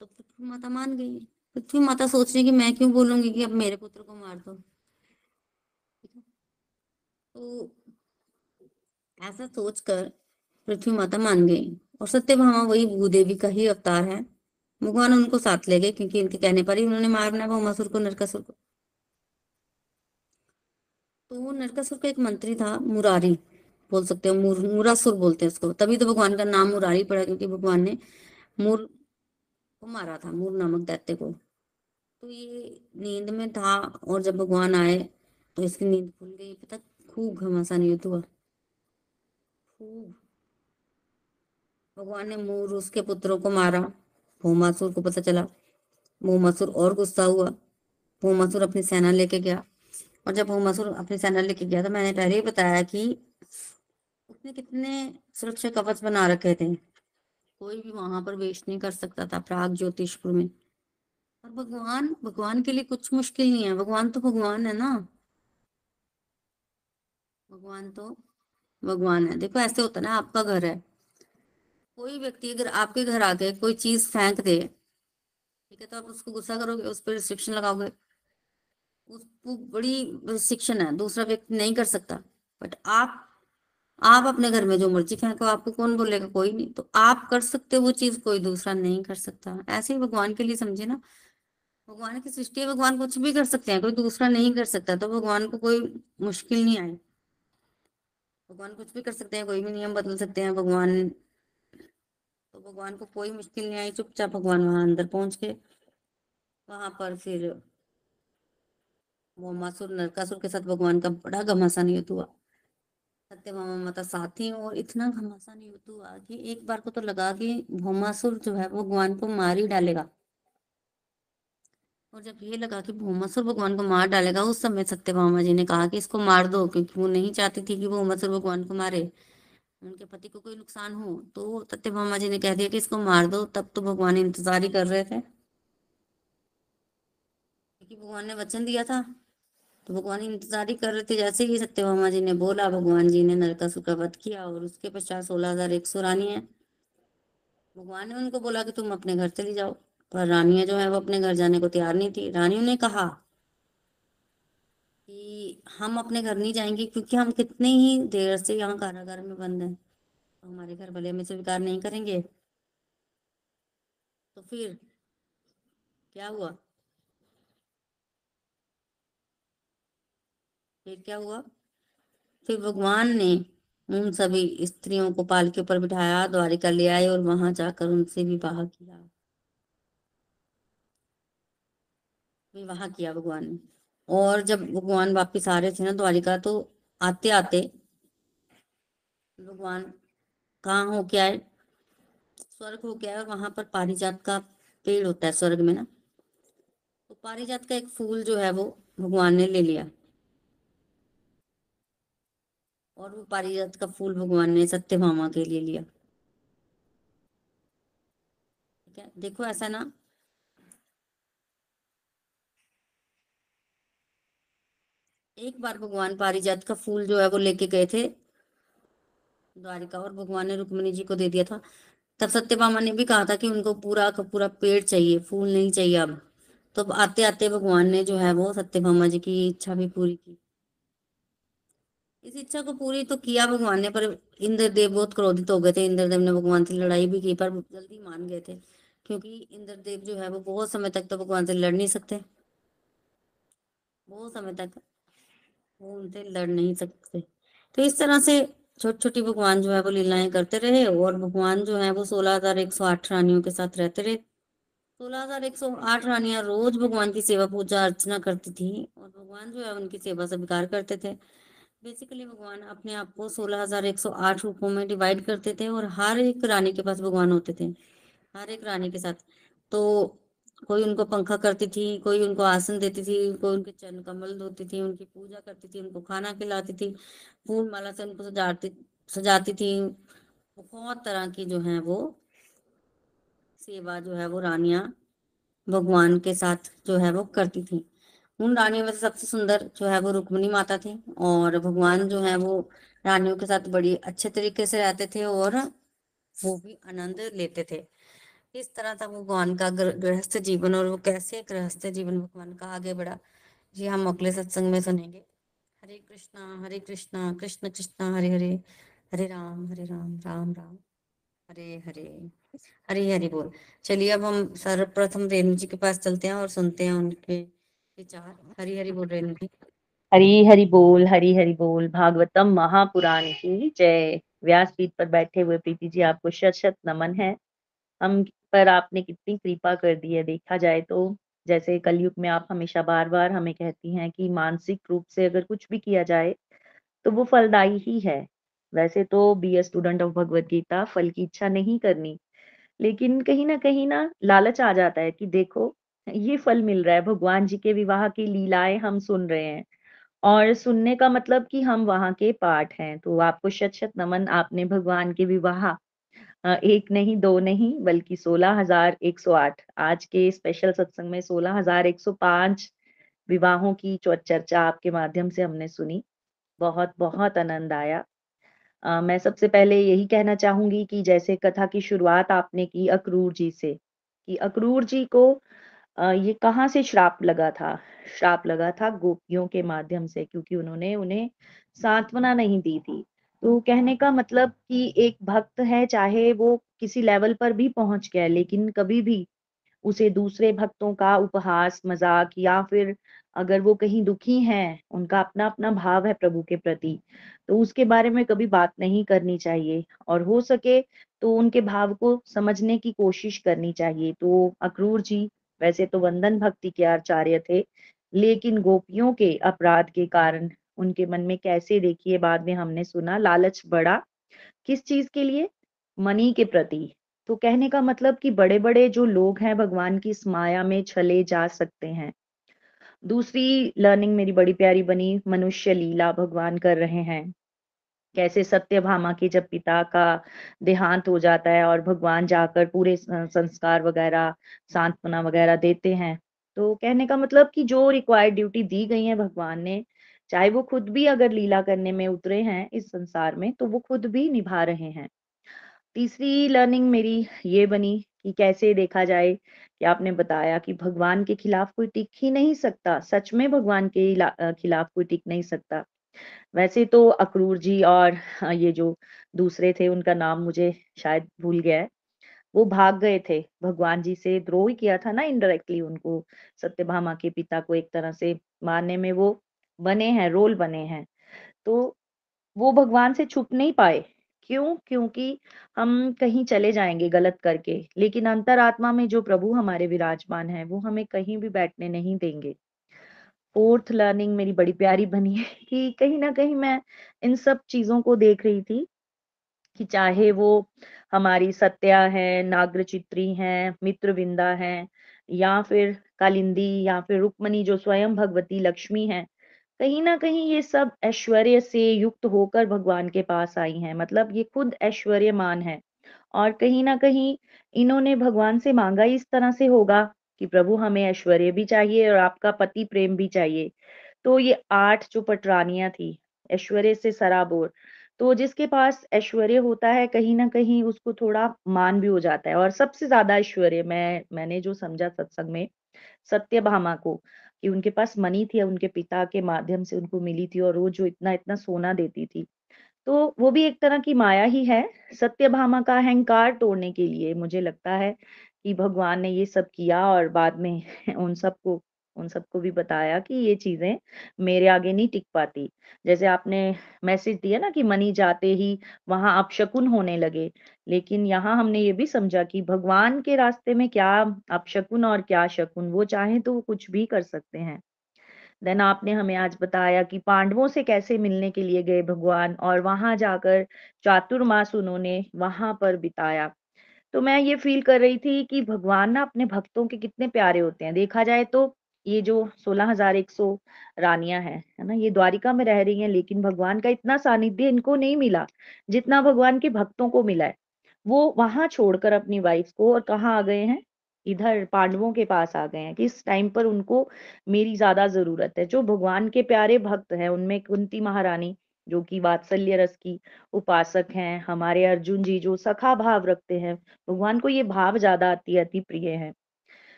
Speaker 1: तो पृथ्वी माता मान गई। पृथ्वी माता सोच रही कि मैं क्यों बोलूँगी कि अब मेरे पुत्र को मार दो। तो ऐसा सोचकर पृथ्वी माता मान गई। और सत्यभामा वही भूदेवी का ही अवतार है। भगवान उनको साथ ले गए क्योंकि इनके कहने पर ही उन्होंने मारना भौमासुर को नरकासुर को। तो वो नरकासुर का एक मंत्री था मुरारी बोल सकते हो मुर, मुरासुर बोलते हैं उसको। तभी तो भगवान का नाम मुरारी पड़ा क्योंकि भगवान ने मुर को मारा था मुर नामक दैत्य को। तो ये नींद में था और जब भगवान आए तो इसकी नींद खुल गई पता खूब घमासान युद्ध हुआ। खूब। भगवान ने मूर उसके पुत्रों को मारा भूमासुर को पता चला। भूमासुर और गुस्सा हुआ। भूमासुर अपनी सेना लेके गया। और जब भूमासुर अपनी सेना लेके गया तो मैंने पहले ही बताया कि उसने कितने सुरक्षा कवच बना रखे थे। कोई भी वहाँ पर वेश नहीं कर सकता था, प्राग, ज्योतिषपुर में। और भगवान भगवान के लिए कुछ मुश्किल नहीं है। भगवान तो भगवान है ना। भगवान तो भगवान है। देखो, ऐसे होता है ना, आपका घर है। कोई व्यक्ति अगर आपके घर आके कोई चीज़ फेंक दे, ठीक है तो आप उसको गुस्सा करोगे, उस पर रिस्ट्रिक्शन लगाओगे। उसको बड़ी शिक्षण है, दूसरा व्यक्ति नहीं कर सकता। बट आप आप अपने घर में जो मर्ज़ी फेंको, आपको कौन बोलेगा? कोई नहीं। तो आप कर सकते वो चीज़, कोई दूसरा नहीं कर सकता। ऐसे ही भगवान के लिए समझे ना। भगवान की सृष्टि भगवान कुछ भी कर सकते हैं, कोई दूसरा नहीं कर सकता तो भगवान को कोई मुश्किल नहीं आई भगवान कुछ भी कर सकते हैं, कोई भी नियम बदल सकते हैं, भगवान तो भगवान को कोई मुश्किल नहीं आई, चुपचाप भगवान वहाँ अंदर पहुँच के वहाँ पर फिर वो मासुर, नरकासुर के साथ भगवान का बड़ा घमासान युद्ध हुआ। सत्यभामा माता साथ और इतना घमासान युद्ध हुआ कि एक बार को तो लगा कि भोमासुर जो है भगवान को मार ही डालेगा। और जब ये लगा कि भोमासुर भगवान को मार डालेगा, उस समय सत्यभामा जी ने कहा कि इसको मार दो, क्योंकि वो नहीं चाहती थी कि भौमासुर भगवान को मारे। उनके पति को कोई नुकसान हो तो सत्यभामा जी ने कह दिया कि इसको मार दो, तब तो भगवान इंतज़ार ही कर रहे थे। क्योंकि भगवान ने वचन दिया था तो भगवान इंतज़ार ही कर रहे थे, जैसे ही सत्य सत्यभामा जी ने बोला, भगवान जी ने नरकासुर का वध किया और उसके पश्चात सोलह हज़ार एक सौ रानी है। भगवान ने उनको बोला कि तुम अपने घर चली जाओ, पर रानियाँ जो है वो अपने घर जाने को तैयार नहीं थी। रानियों ने कहा कि हम अपने घर नहीं जाएँगे क्योंकि हम कितने ही देर से यहाँ कारागार में बंद हैं। तो हमारे घर वाले हमें स्वीकार नहीं करेंगे। तो फिर क्या हुआ? फिर क्या हुआ? फिर भगवान ने उन सभी स्त्रियों को पाल के ऊपर बिठाया, द्वारिका ले आए और वहाँ जाकर उनसे विवाह किया। विवाह किया भगवान ने। और जब भगवान वापिस आ रहे थे ना द्वारिका तो आते आते भगवान कहाँ हो क्या है? स्वर्ग हो गया है? वहाँ पर पारिजात का पेड़ होता है स्वर्ग में ना। तो पारिजात का एक फूल जो है वो भगवान ने ले लिया। और वो पारिजात का फूल भगवान ने सत्यभामा के लिए लिया। देखो ऐसा ना एक बार भगवान पारिजात का फूल जो है वो लेके गए थे द्वारिका, और भगवान ने रुक्मिणी जी को दे दिया था। तब सत्यभामा ने भी कहा था कि उनको पूरा का पूरा पेड़ चाहिए, फूल नहीं चाहिए अब। तो आते आते भगवान ने जो है वो सत्यभामा जी की इच्छा भी पूरी की। इस इच्छा को पूरी तो किया भगवान ने, पर इंद्रदेव बहुत क्रोधित हो गए थे। इंद्रदेव ने भगवान से लड़ाई भी की, पर जल्दी मान गए थे, क्योंकि इंद्रदेव जो है वो बहुत समय तक तो भगवान से लड़ नहीं सकते। बहुत समय तक वो उनसे लड़ नहीं सकते। तो इस तरह से छोटी छोटी भगवान जो है वो लीलाएँ करते रहे और भगवान जो है वो सोलह हज़ार एक सौ आठ रानियों के साथ रहते रहे। सोलह हज़ार एक सौ आठ रानियाँ रोज भगवान की सेवा पूजा अर्चना करती थी और भगवान जो है उनकी सेवा स्वीकार करते थे। बेसिकली भगवान अपने आप को सोलह हज़ार एक सौ आठ रूपों में डिवाइड करते थे और हर एक रानी के पास भगवान होते थे, हर एक रानी के साथ। तो कोई उनको पंखा करती थी, कोई उनको आसन देती थी, कोई उनके चरण कमल धोती थी, उनकी पूजा करती थी, उनको खाना खिलाती थी, फूल माला से उनको सजाती सजाती थी। बहुत तरह की जो है वो सेवा जो है वो रानियाँ भगवान के साथ जो है वो करती थी। उन रानियों में सबसे सुंदर जो है वो रुक्मणी माता थी और भगवान जो है वो रानियों के साथ बड़ी अच्छे तरीके से रहते थे और वो भी आनंद लेते थे। इस तरह था भगवान का गृहस्थ जीवन और वो कैसे गृहस्थ जीवन भगवान का आगे बढ़ा? जी हम अगले सत्संग में सुनेंगे। हरे कृष्णा हरे कृष्णा, कृष्ण कृष्णा, हरे हरे हरे राम हरे राम राम राम, हरे हरे हरे हरे बोल। चलिए अब हम सर्वप्रथम रेणु जी के पास चलते हैं और सुनते हैं उनके विचार। हरी हरी बोल रेणु जी।
Speaker 2: हरी हरि बोल, हरी हरि बोल, भागवतम महापुराण की जय। व्यासपीठ पर बैठे हुए प्रीति जी, आपको शत शत नमन है। हम पर आपने कितनी कृपा कर दी है, देखा जाए तो। जैसे कलयुग में आप हमेशा बार बार हमें कहती हैं कि मानसिक रूप से अगर कुछ भी किया जाए तो वो फलदायी ही है। वैसे तो be a student of Bhagavad Gita फल की इच्छा नहीं करनी, लेकिन कहीं ना कहीं ना लालच आ जाता है कि देखो, ये फल मिल रहा है, भगवान जी के विवाह की लीलाएँ हम सुन रहे हैं। और सुनने का मतलब कि हम वहाँ के पाठ हैं तो आपको शत शत नमन आपने भगवान के विवाह एक नहीं दो नहीं बल्कि सोलह हज़ार एक सौ आठ आज के स्पेशल सत्संग में सोलह हज़ार एक सौ पाँच विवाहों की चर्चा आपके माध्यम से हमने सुनी बहुत बहुत आनंद आया आ, मैं सबसे पहले यही कहना चाहूँगी कि जैसे कथा की शुरुआत आपने की अक्रूर जी से कि अक्रूर जी को आ, ये कहाँ से श्राप लगा था? श्राप लगा था गोपियों के माध्यम से क्योंकि उन्होंने उन्हें सांत्वना नहीं दी थी। तो कहने का मतलब कि एक भक्त है चाहे वो किसी लेवल पर भी पहुँच गया लेकिन कभी भी उसे दूसरे भक्तों का उपहास, मज़ाक या फिर अगर वो कहीं दुखी हैं, उनका अपना-अपना भाव है प्रभु के प्रति, तो उसके बारे में कभी बात नहीं करनी चाहिए और हो सके तो उनके भाव को समझने की कोशिश करनी चाहिए। तो अक्रूर जी वैसे तो वंदन भक्ति के आचार्य थे, लेकिन गोपियों के अपराध के कारण उनके मन में कैसे देखिए बाद में हमने सुना लालच बढ़ा, किस चीज़ के लिए? मनी के प्रति। तो कहने का मतलब कि बड़े-बड़े जो लोग हैं भगवान की इस माया में चले जा सकते हैं। दूसरी लर्निंग मेरी बड़ी प्यारी बनी मनुष्य लीला भगवान कर रहे हैं। कैसे सत्यभामा के जब पिता का देहांत हो जाता है और भगवान जाकर पूरे संस्कार वगैरह सांत्वना वगैरह देते हैं। तो कहने का मतलब कि जो रिक्वायर्ड ड्यूटी दी गई है भगवान ने, चाहे वो खुद भी अगर लीला करने में उतरे हैं इस संसार में, तो वो खुद भी निभा रहे हैं। तीसरी लर्निंग मेरी ये बनी कि कैसे देखा जाए कि आपने बताया कि भगवान के खिलाफ कोई टिक ही नहीं सकता सच में भगवान के खिलाफ कोई टिक नहीं सकता वैसे तो अक्रूर जी और ये जो दूसरे थे उनका नाम मुझे शायद भूल गया है वो भाग गए थे भगवान जी से द्रोह किया था ना इनडायरेक्टली उनको सत्यभामा के पिता को एक तरह से मारने में वो बने हैं रोल बने हैं तो वो भगवान से छुप नहीं पाए क्यों? क्योंकि हम कहीं चले जाएँगे गलत करके, लेकिन अंतरात्मा में जो प्रभु हमारे विराजमान है वो हमें कहीं भी बैठने नहीं देंगे। फोर्थ लर्निंग मेरी बड़ी प्यारी बनी है कि कहीं ना कहीं मैं इन सब चीज़ों को देख रही थी, कि चाहे वो हमारी सत्या है, नाग्रचित्री हैं, मित्रविंदा है या फिर कालिंदी या फिर रुक्मणी जो स्वयं भगवती लक्ष्मी हैं। कहीं ना कहीं ये सब ऐश्वर्य से युक्त होकर भगवान के पास आई हैं। मतलब ये खुद ऐश्वर्यमान है। और कहीं ना कहीं इन्होंने भगवान से मांगा इस तरह से होगा कि प्रभु हमें ऐश्वर्य भी चाहिए और आपका पति प्रेम भी चाहिए। तो ये आठ जो पटरानियाँ थी, ऐश्वर्य से सराबोर। तो जिसके पास ऐश्वर्य होता है, कहीं ना कहीं उसको थोड़ा मान भी हो जाता है। और सबसे ज़्यादा ऐश्वर्य मैं, मैंने जो समझा सत्संग में, सत्यभामा को। कि उनके पास मनी थी उनके पिता के माध्यम से उनको मिली थी और वो जो इतना इतना सोना देती थी। तो वो भी एक तरह की माया ही है, सत्यभामा का अहंकार तोड़ने के लिए मुझे लगता है कि भगवान ने ये सब किया और बाद में उन सबको उन सबको भी बताया कि ये चीज़ें मेरे आगे नहीं टिक पाती। जैसे आपने मैसेज दिया ना कि मनी जाते ही वहाँ अपशकुन होने लगे, लेकिन यहाँ हमने ये भी समझा कि भगवान के रास्ते में क्या अपशकुन और क्या शकुन, वो चाहे तो वो कुछ भी कर सकते हैं। देन आपने हमें आज बताया कि पांडवों से कैसे मिलने के लिए गए भगवान और वहाँ जाकर चातुर्मास उन्होंने वहाँ पर बिताया। तो मैं ये फील कर रही थी कि भगवान ना अपने भक्तों के कितने प्यारे होते हैं। देखा जाए तो ये जो 16,100 रानियाँ हैं है ना? ये द्वारिका में रह रही हैं लेकिन भगवान का इतना सानिध्य इनको नहीं मिला जितना भगवान के भक्तों को मिला है। वो वहाँ छोड़कर अपनी वाइफ को और कहाँ आ गए हैं? इधर पांडवों के पास आ गए हैं कि इस टाइम पर उनको मेरी ज़्यादा ज़रूरत है। जो भगवान के प्यारे भक्त हैं उनमें कुंती महारानी जो कि वात्सल्य रस की उपासक हैं हमारे अर्जुन जी जो सखा भाव रखते हैं भगवान को ये भाव ज़्यादा अति अति प्रिय है।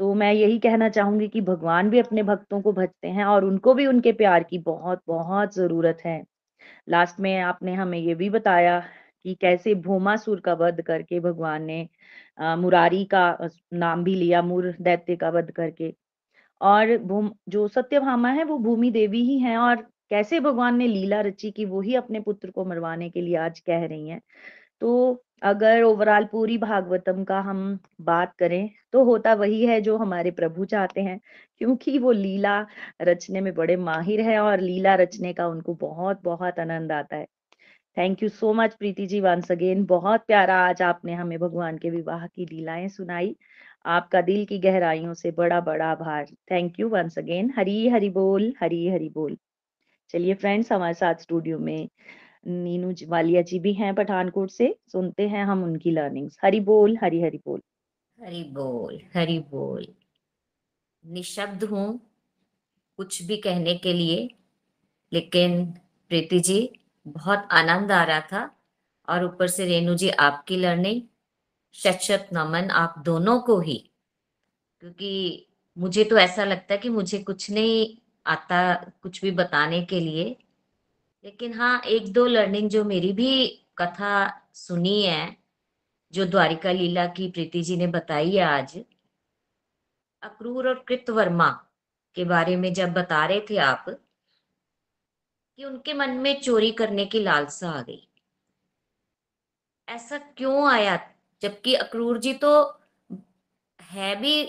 Speaker 2: तो मैं यही कहना चाहूँगी कि भगवान भी अपने भक्तों को भजते हैं और उनको भी उनके प्यार की बहुत बहुत ज़रूरत है। लास्ट में आपने हमें ये भी बताया कि कैसे भूमासुर का वध करके भगवान ने मुरारी का नाम भी लिया, मुर दैत्य का वध करके। और भूम, जो सत्यभामा है वो भूमि देवी ही है और कैसे भगवान ने लीला रची कि वो ही अपने पुत्र को मरवाने के लिए आज कह रही हैं। तो अगर ओवरऑल पूरी भागवतम का हम बात करें तो होता वही है जो हमारे प्रभु चाहते हैं, क्योंकि वो लीला रचने में बड़े माहिर है और लीला रचने का उनको बहुत बहुत आनंद आता है। Thank you so much Preeti ji once again बहुत प्यारा आज आपने हमें भगवान के विवाह की लीलाएँ सुनाई। आपका दिल की गहराइयों से बड़ा बड़ा आभार। Thank you once again Hari Hari बोल, हरी हरी बोल। चलिए फ्रेंड्स हमारे साथ स्टूडियो में नीनू वालिया जी भी हैं पठानकोट से, सुनते हैं हम उनकी लर्निंग्स हरी बोल, हरी हरी बोल।
Speaker 1: हरी बोल हरी बोल। निशब्द हूँ कुछ भी कहने के लिए, लेकिन प्रीति जी, बहुत आनंद आ रहा था और ऊपर से रेणु जी आपकी लर्निंग शत नमन आप दोनों को ही। क्योंकि
Speaker 3: मुझे तो ऐसा लगता है कि मुझे कुछ नहीं आता कुछ भी बताने के लिए लेकिन हाँ एक दो लर्निंग जो मेरी भी कथा सुनी है, जो द्वारिका लीला की प्रीति जी ने बताई है आज, अक्रूर और कृतवर्मा के बारे में जब बता रहे थे आप, कि उनके मन में चोरी करने की लालसा आ गई। ऐसा क्यों आया? जबकि अक्रूर जी तो है भी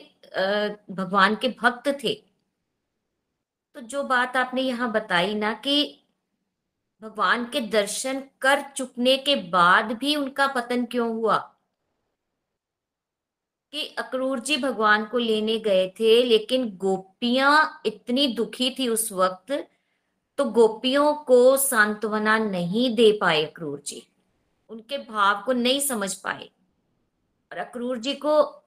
Speaker 3: भगवान के भक्त थे। तो जो बात आपने यहाँ बताई ना कि भगवान के दर्शन कर चुकने के बाद भी उनका पतन क्यों हुआ? कि अक्रूर जी भगवान को लेने गए थे, लेकिन गोपियाँ इतनी दुखी थी उस वक्त तो गोपियों को सांत्वना नहीं दे पाए अक्रूर जी। उनके भाव को नहीं समझ पाए। और अक्रूर जी को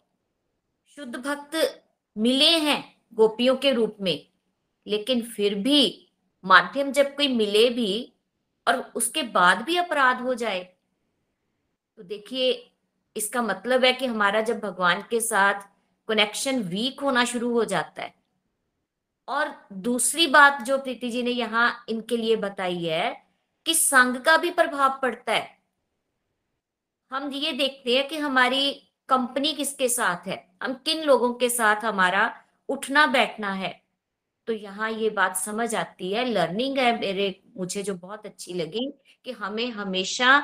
Speaker 3: शुद्ध भक्त मिले हैं गोपियों के रूप में, लेकिन फिर भी माध्यम जब कोई मिले भी और उसके बाद भी अपराध हो जाए। तो देखिए, इसका मतलब है कि हमारा जब भगवान के साथ कनेक्शन वीक होना शुरू हो जाता है। और दूसरी बात जो प्रीति जी ने यहाँ इनके लिए बताई है कि संघ का भी प्रभाव पड़ता है। हम ये देखते हैं कि हमारी कंपनी किसके साथ है? हम किन लोगों के साथ हमारा उठना बैठना है? तो यहाँ ये बात समझ आती है। लर्निंग है मेरे, मुझे जो बहुत अच्छी लगी कि हमें हमेशा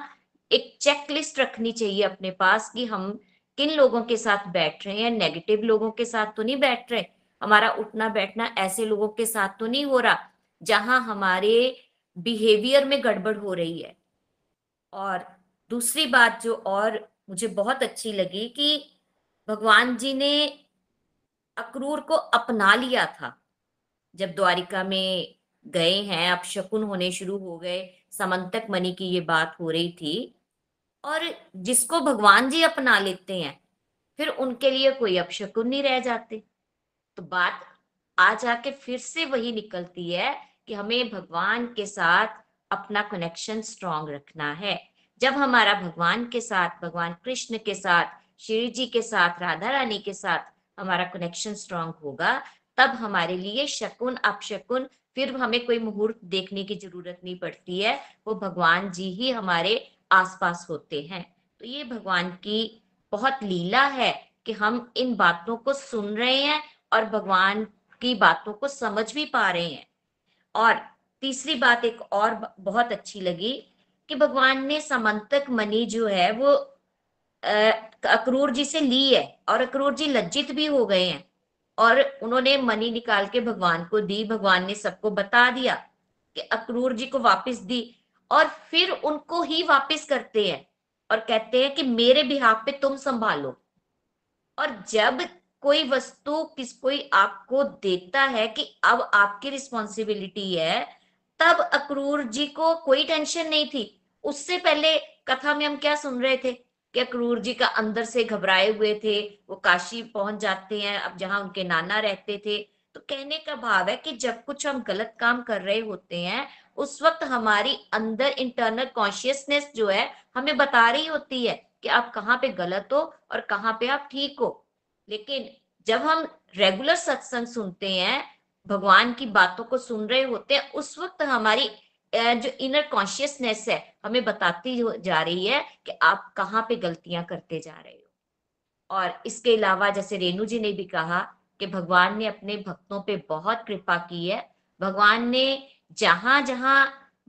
Speaker 3: एक चेकलिस्ट रखनी चाहिए अपने पास कि हम किन लोगों के साथ बैठ रहे हैं नेगेटिव लोगों के साथ तो नहीं बैठ रहे। हमारा उठना बैठना ऐसे लोगों के साथ तो नहीं हो रहा जहाँ हमारे बिहेवियर में गड़बड़ हो रही है। और दूसरी बात जो और मुझे बहुत अच्छी लगी कि भगवान जी ने अक्रूर को अपना लिया था। जब द्वारिका में गए हैं, अब शकुन होने शुरू हो गए, समंतक मणि की ये बात हो रही थी। और जिसको भगवान जी अपना लेते हैं, फिर उनके लिए कोई अपशकुन नहीं रह जाते। तो बात आ जाके फिर से वही निकलती है कि हमें भगवान के साथ अपना कनेक्शन स्ट्रांग रखना है। जब हमारा भगवान के साथ, भगवान कृष्ण के साथ, श्री जी के साथ, राधा रानी के साथ हमारा कनेक्शन स्ट्रांग होगा तब हमारे लिए शकुन, अपशकुन, फिर हमें कोई मुहूर्त देखने की ज़रूरत नहीं पड़ती है। वो भगवान जी ही हमारे आसपास होते हैं। तो ये भगवान की बहुत लीला है कि हम इन बातों को सुन रहे हैं और भगवान की बातों को समझ भी पा रहे हैं। और तीसरी बात एक और बहुत अच्छी लगी कि भगवान ने समंतक मनी जो है वो अक्रूर जी से ली है और अक्रूर जी लज्जित भी हो गए हैं। और उन्होंने मनी निकाल के भगवान को दी, भगवान ने सबको बता दिया कि अक्रूर जी को वापस दी और फिर उनको ही वापस करते हैं और कहते हैं कि मेरे बिहार पे तुम संभालो। और जब कोई वस्तु किस, कोई आपको देता है कि अब आपकी रिस्पॉन्सिबिलिटी है, तब अक्रूर जी को कोई टेंशन नहीं थी। उससे पहले कथा में हम क्या सुन रहे थे? कि अक्रूर जी का अंदर से घबराए हुए थे? वो काशी पहुँच जाते हैं, अब जहाँ उनके नाना रहते थे। तो कहने का भाव है कि जब कुछ हम गलत काम कर रहे होते हैं, उस वक्त हमारी अंदर इंटरनल कॉन्शियसनेस जो है, हमें बता रही होती है कि आप कहाँ पे गलत हो और कहाँ पे आप ठीक हो। लेकिन जब हम रेगुलर सत्संग सुनते हैं, भगवान की बातों को सुन रहे होते हैं, उस वक्त हमारी जो इनर कॉन्शियसनेस है, हमें बताती जा रही है कि आप कहाँ पे गलतियाँ करते जा रहे हो। और इसके अलावा जैसे रेणु जी ने भी कहा कि भगवान ने अपने भक्तों पे बहुत कृपा की है। भगवान ने जहाँ जहाँ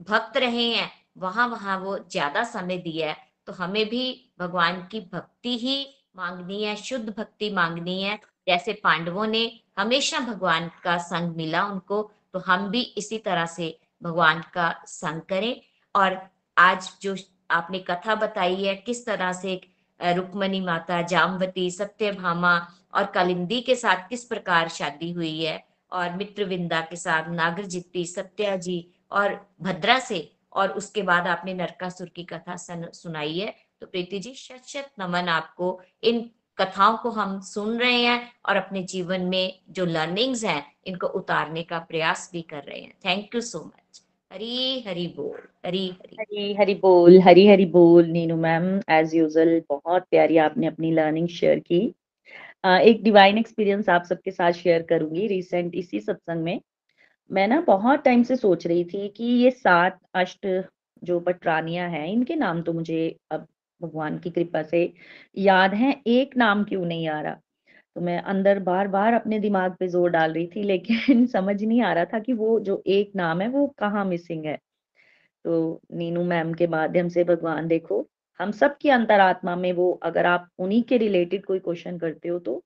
Speaker 3: भक्त रहे हैं, वहाँ वहाँ वो ज़्यादा समय दिया है। तो हमें भी भगवान की भक्ति ही मांगनी है, शुद्ध भक्ति मांगनी है। जैसे पांडवों ने हमेशा भगवान का संग मिला उनको तो हम भी इसी तरह से भगवान का संग करें। और आज जो आपने कथा बताई है, किस तरह से रुक्मणी माता, जामवती, सत्यभामा और कालिंदी के साथ किस प्रकार शादी हुई है? और मित्रविंदा के साथ नागर जित्ती सत्या जी और भद्रा से और उसके बाद आपने नरकासुर की कथा सन, सुनाई है। तो प्रीति जी, शत शत नमन आपको। इन कथाओं को हम सुन रहे हैं और अपने जीवन में जो लर्निंग्स हैं, इनको उतारने का प्रयास भी कर रहे हैं। Thank you so much. Hari Hari बोल, हरी हरी।
Speaker 2: हरी हरी बोल, हरी हरी बोल, नीनू मैम एज यूजल बहुत प्यारी आपने अपनी लर्निंग शेयर की। एक डिवाइन एक्सपीरियंस आप सबके साथ शेयर करूँगी रिसेंट इसी सत्संग में। मैं ना बहुत टाइम से सोच रही थी कि ये सात अष्ट जो पटरानियाँ हैं, इनके नाम तो मुझे अब भगवान की कृपा से याद है। एक नाम क्यों नहीं आ रहा? तो मैं अंदर बार बार अपने दिमाग पे ज़ोर डाल रही थी, लेकिन समझ नहीं आ रहा था कि वो जो एक नाम है, वो कहाँ मिसिंग है। तो नीनू मैम के माध्यम से भगवान देखो, हम सब की अंतरात्मा में वो अगर आप उन्हीं के रिलेटेड कोई क्वेश्चन करते हो तो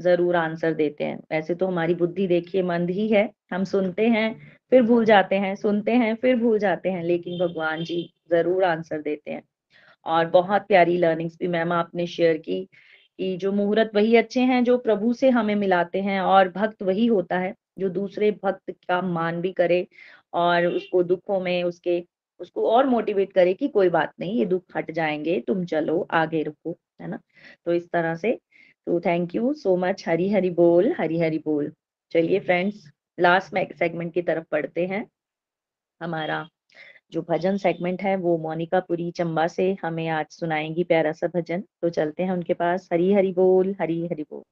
Speaker 2: ज़रूर आंसर देते हैं। वैसे तो हमारी बुद्धि देखिए मंद ही है, हम सुनते हैं, फिर भूल जाते हैं, सुनते हैं, फिर भूल जाते हैं, लेकिन भगवान जी ज़रूर आंसर देते हैं। और बहुत प्यारी लर्निंग्स भी मैम आपने शेयर की। कि जो मुहूर्त वही अच्छे हैं जो प्रभु से हमें मिलाते हैं और भक्त वही होता है, जो दूसरे भक्त का मान भी करे और उसको दुखों में उसके, उसको और मोटिवेट करे कि कोई बात नहीं, ये दुख हट जाएँगे, तुम चलो, आगे रुको, है ना? तो इस तरह से तो thank you so much Hari Hari बोल हरी हरी बोल। चलिए फ्रेंड्स लास्ट सेगमेंट की तरफ़ पढ़ते हैं। हमारा जो भजन सेगमेंट है, वो मोनिका पुरी, चंबा से हमें आज सुनाएँगी प्यारा सा भजन। तो चलते हैं उनके पास। हरी हरी बोल, हरी हरी बोल।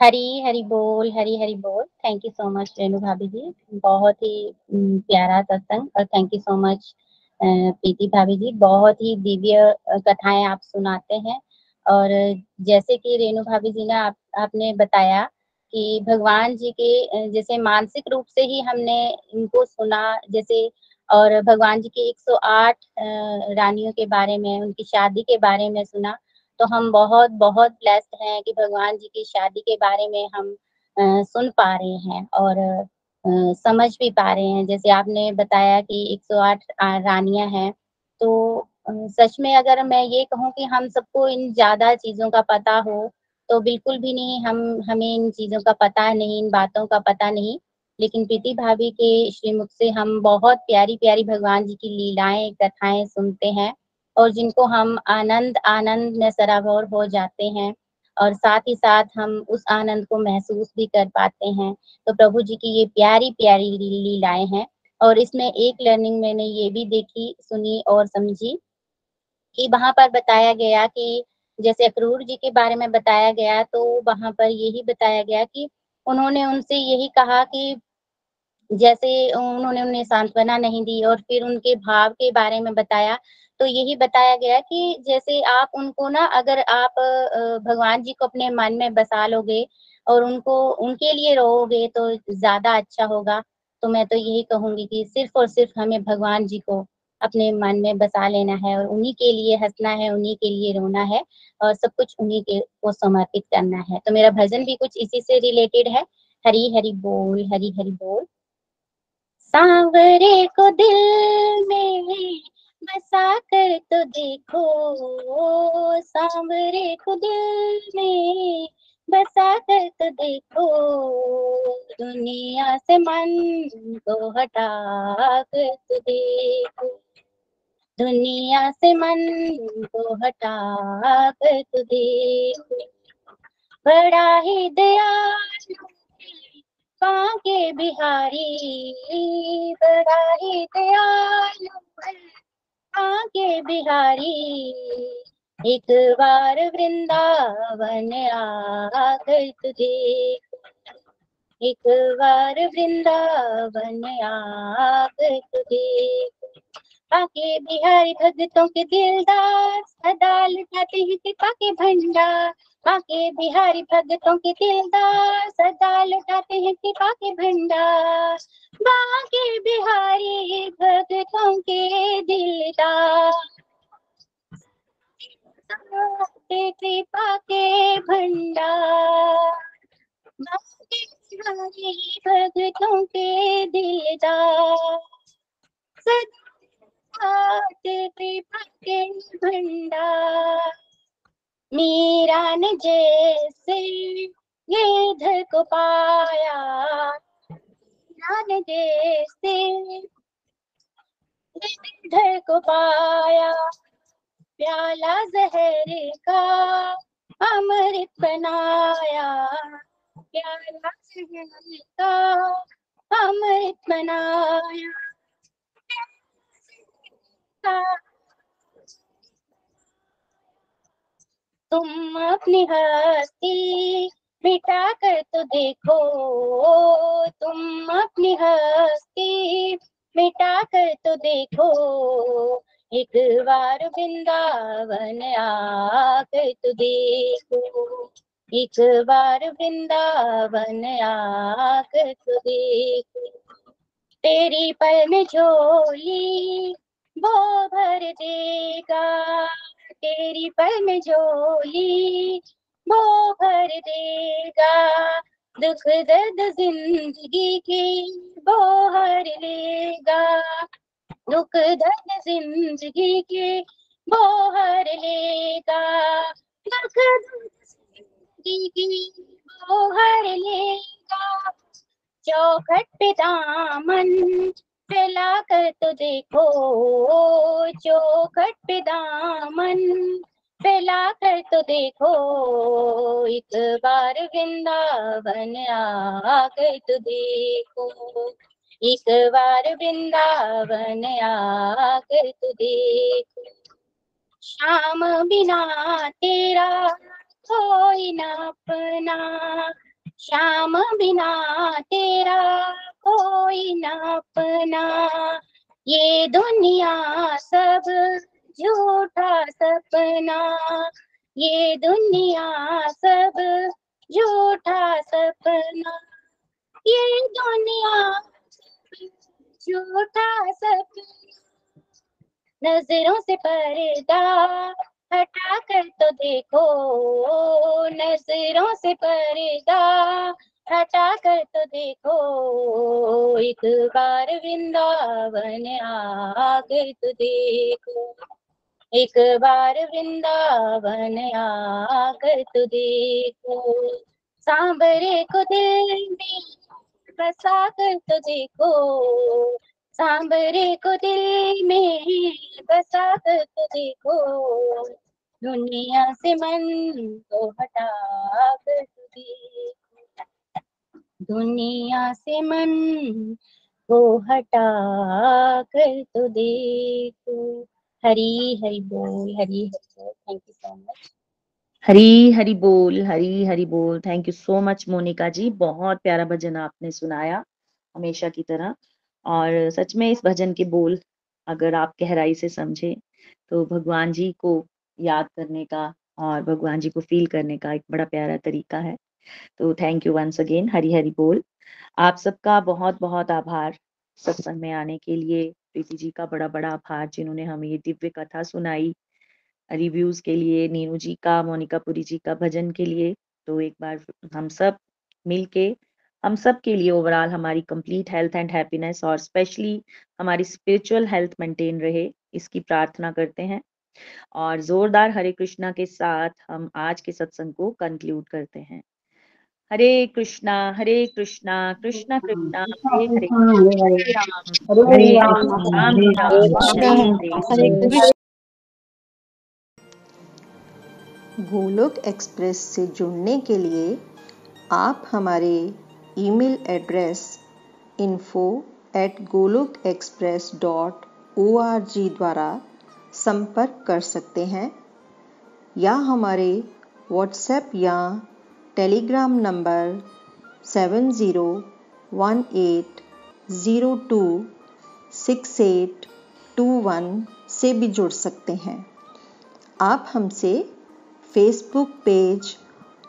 Speaker 4: हरी हरी बोल, हरी हरी बोल। Thank you so much Renu भाभी जी। बहुत ही प्यारा सत्संग और thank you so much Preeti भाभी जी। बहुत ही दिव्य कथाएँ आप सुनाते हैं। और जैसे कि रेणु भाभी जी ने आप, आपने बताया कि भगवान जी के जैसे मानसिक रूप से ही हमने इनको सुना, जैसे और भगवान जी की 108 रानियों के बारे में, उनकी शादी के बारे में सुना तो हम बहुत बहुत ब्लेस्ड हैं कि भगवान जी की शादी के बारे में हम सुन पा रहे हैं और समझ भी पा रहे हैं। जैसे आपने बताया कि 108 रानियाँ हैं तो सच में अगर मैं ये कहूँ कि हम सबको इन ज़्यादा चीज़ों का पता हो तो बिल्कुल भी नहीं, हम, हमें इन चीज़ों का पता नहीं, इन बातों का पता नहीं। लेकिन प्रीति भाभी के श्रीमुख से हम बहुत प्यारी प्यारी भगवान जी की लीलाएँ, कथाएँ सुनते हैं और जिनको हम आनंद आनंद में सराबोर हो जाते हैं और साथ ही साथ हम उस आनंद को महसूस भी कर पाते हैं। तो प्रभु जी की ये प्यारी प्यारी लीलाएँ हैं और इसमें एक लर्निंग मैंने ये भी देखी, सुनी और समझी कि वहाँ पर बताया गया कि जैसे अक्रूर जी के बारे में बताया गया तो वहाँ पर यही बताया गया कि उन्होंने उनसे यही कहा कि जैसे उन्होंने उन्हें सांत्वना नहीं दी और फिर उनके भाव के बारे में बताया तो यही बताया गया कि जैसे आप उनको ना, अगर आप भगवान जी को अपने मन में बसा लोगे और उनको, उनके लिए रहोगे तो ज़्यादा अच्छा होगा। तो मैं तो यही कहूँगी कि सिर्फ़ और सिर्फ़ हमें भगवान जी को अपने मन में बसा लेना है और उन्हीं के लिए हंसना है, उन्हीं के लिए रोना है और सब कुछ उन्हीं के, को समर्पित करना है। तो मेरा भजन भी कुछ इसी से रिलेटेड है। हरी हरी बोल, हरी हरी बोल। सांवरे को दिल में बसा कर तो देखो, सांवरे को दिल में बसा कर तो देखो, दुनिया से मन को हटा कर तो देखो। दुनिया से मन को हटा कर तो देखो। बड़ा ही दयालु के बिहारी बड़ा ही। दयालु के बिहारी, एक बार वृंदावन आकर तुझे एक बार वृंदावन आकर तुझे पाके बिहारी भक्तों के दिलदार, सदा लुटाते हैं कृपा के भंडार। बाके बिहारी भक्तों के दिलदार, सदा लुटाते हैं कृपा के भंडार। बाके बिहारी भक्तों के दिलदार कृपा के भंडार। बाके बिहारी भक्तों के दिलदार कृपा के मीरा ने जैसे ये धर को पाया। मीरा ने जैसे धर को पाया। प्याला जहर का अमृत बनाया। प्याला जहर का अमृत बनाया। तुम अपनी हस्ती मिटा कर तो देखो। तुम अपनी हस्ती मिटा कर तो देखो। एक बार वृंदावन आकर तो देखो। एक बार वृंदावन आकर तो देखो। तेरी में झोली वो भर देगा, तेरी पल में झोली वो भर देगा। दुख दर्द ज़िंदगी की वो हर लेगा। दुख दर्द ज़िंदगी के वो हर लेगा। दुख दर्द ज़िंदगी की वो हर लेगा। चौखट पे दामन फैला कर तो देखो चौखट पे दामन फैला कर तो देखो एक बार वृंदावन आकर तो देखो एक बार वृंदावन आकर तो देखो श्याम बिना तेरा कोई ना अपना। श्याम बिना तेरा कोई ना अपना ये दुनिया सब झूठा सपना। ये दुनिया सब झूठा सपना। ये दुनिया झूठा सपना। नज़रों से पर्दा हटा कर तो देखो, नज़रों से पर्दा। हटा कर तो देखो, एक बार वृंदावन आकर तो देखो। एक बार वृंदावन आकर तो देखो। सांबरे को दिल में बसा कर तो देखो। सांबरे को दिल में बसा कर देखो दुनिया से मन को हटा कर देखो दुनिया से मन को हटा कर तो देखो हरी हरी बोल, हरी हरी बोल। Thank you so much
Speaker 2: Hari Hari बोल, हरी हरी बोल। Thank you so much Monika ji. बहुत प्यारा भजन आपने सुनाया, हमेशा की तरह। और सच में इस भजन के बोल अगर आप गहराई से समझे तो भगवान जी को याद करने का और भगवान जी को फील करने का एक बड़ा प्यारा तरीका है। तो thank you once again Hari Hari बोल। आप सबका बहुत बहुत आभार सत्संग में आने के लिए। प्रीति जी का बड़ा बड़ा आभार जिन्होंने हमें ये दिव्य कथा सुनाई रिव्यूज़ के लिए, नीनू जी का, मोनिका पुरी जी का भजन के लिए। तो एक बार हम सब मिलके हम सब के लिए ओवरऑल हमारी कंप्लीट हेल्थ एंड हैप्पीनेस और स्पेशली हमारी स्पिरिचुअल हेल्थ मेंटेन रहे इसकी प्रार्थना करते हैं। और जोरदार हरे कृष्णा के साथ हम आज के सत्संग को कंक्लूड करते हैं। हरे कृष्णा हरे कृष्णा कृष्णा कृष्णा हरे हरे हरे राम हरे राम राम राम हरे हरे
Speaker 5: गोलोक एक्सप्रेस से जुड़ने के लिए आप हमारे email address info at Golok express dot O R G द्वारा संपर्क कर सकते हैं, या हमारे व्हाट्सएप या telegram number seven zero one eight zero two six eight two one से भी जुड़ सकते हैं। आप हमसे फेसबुक पेज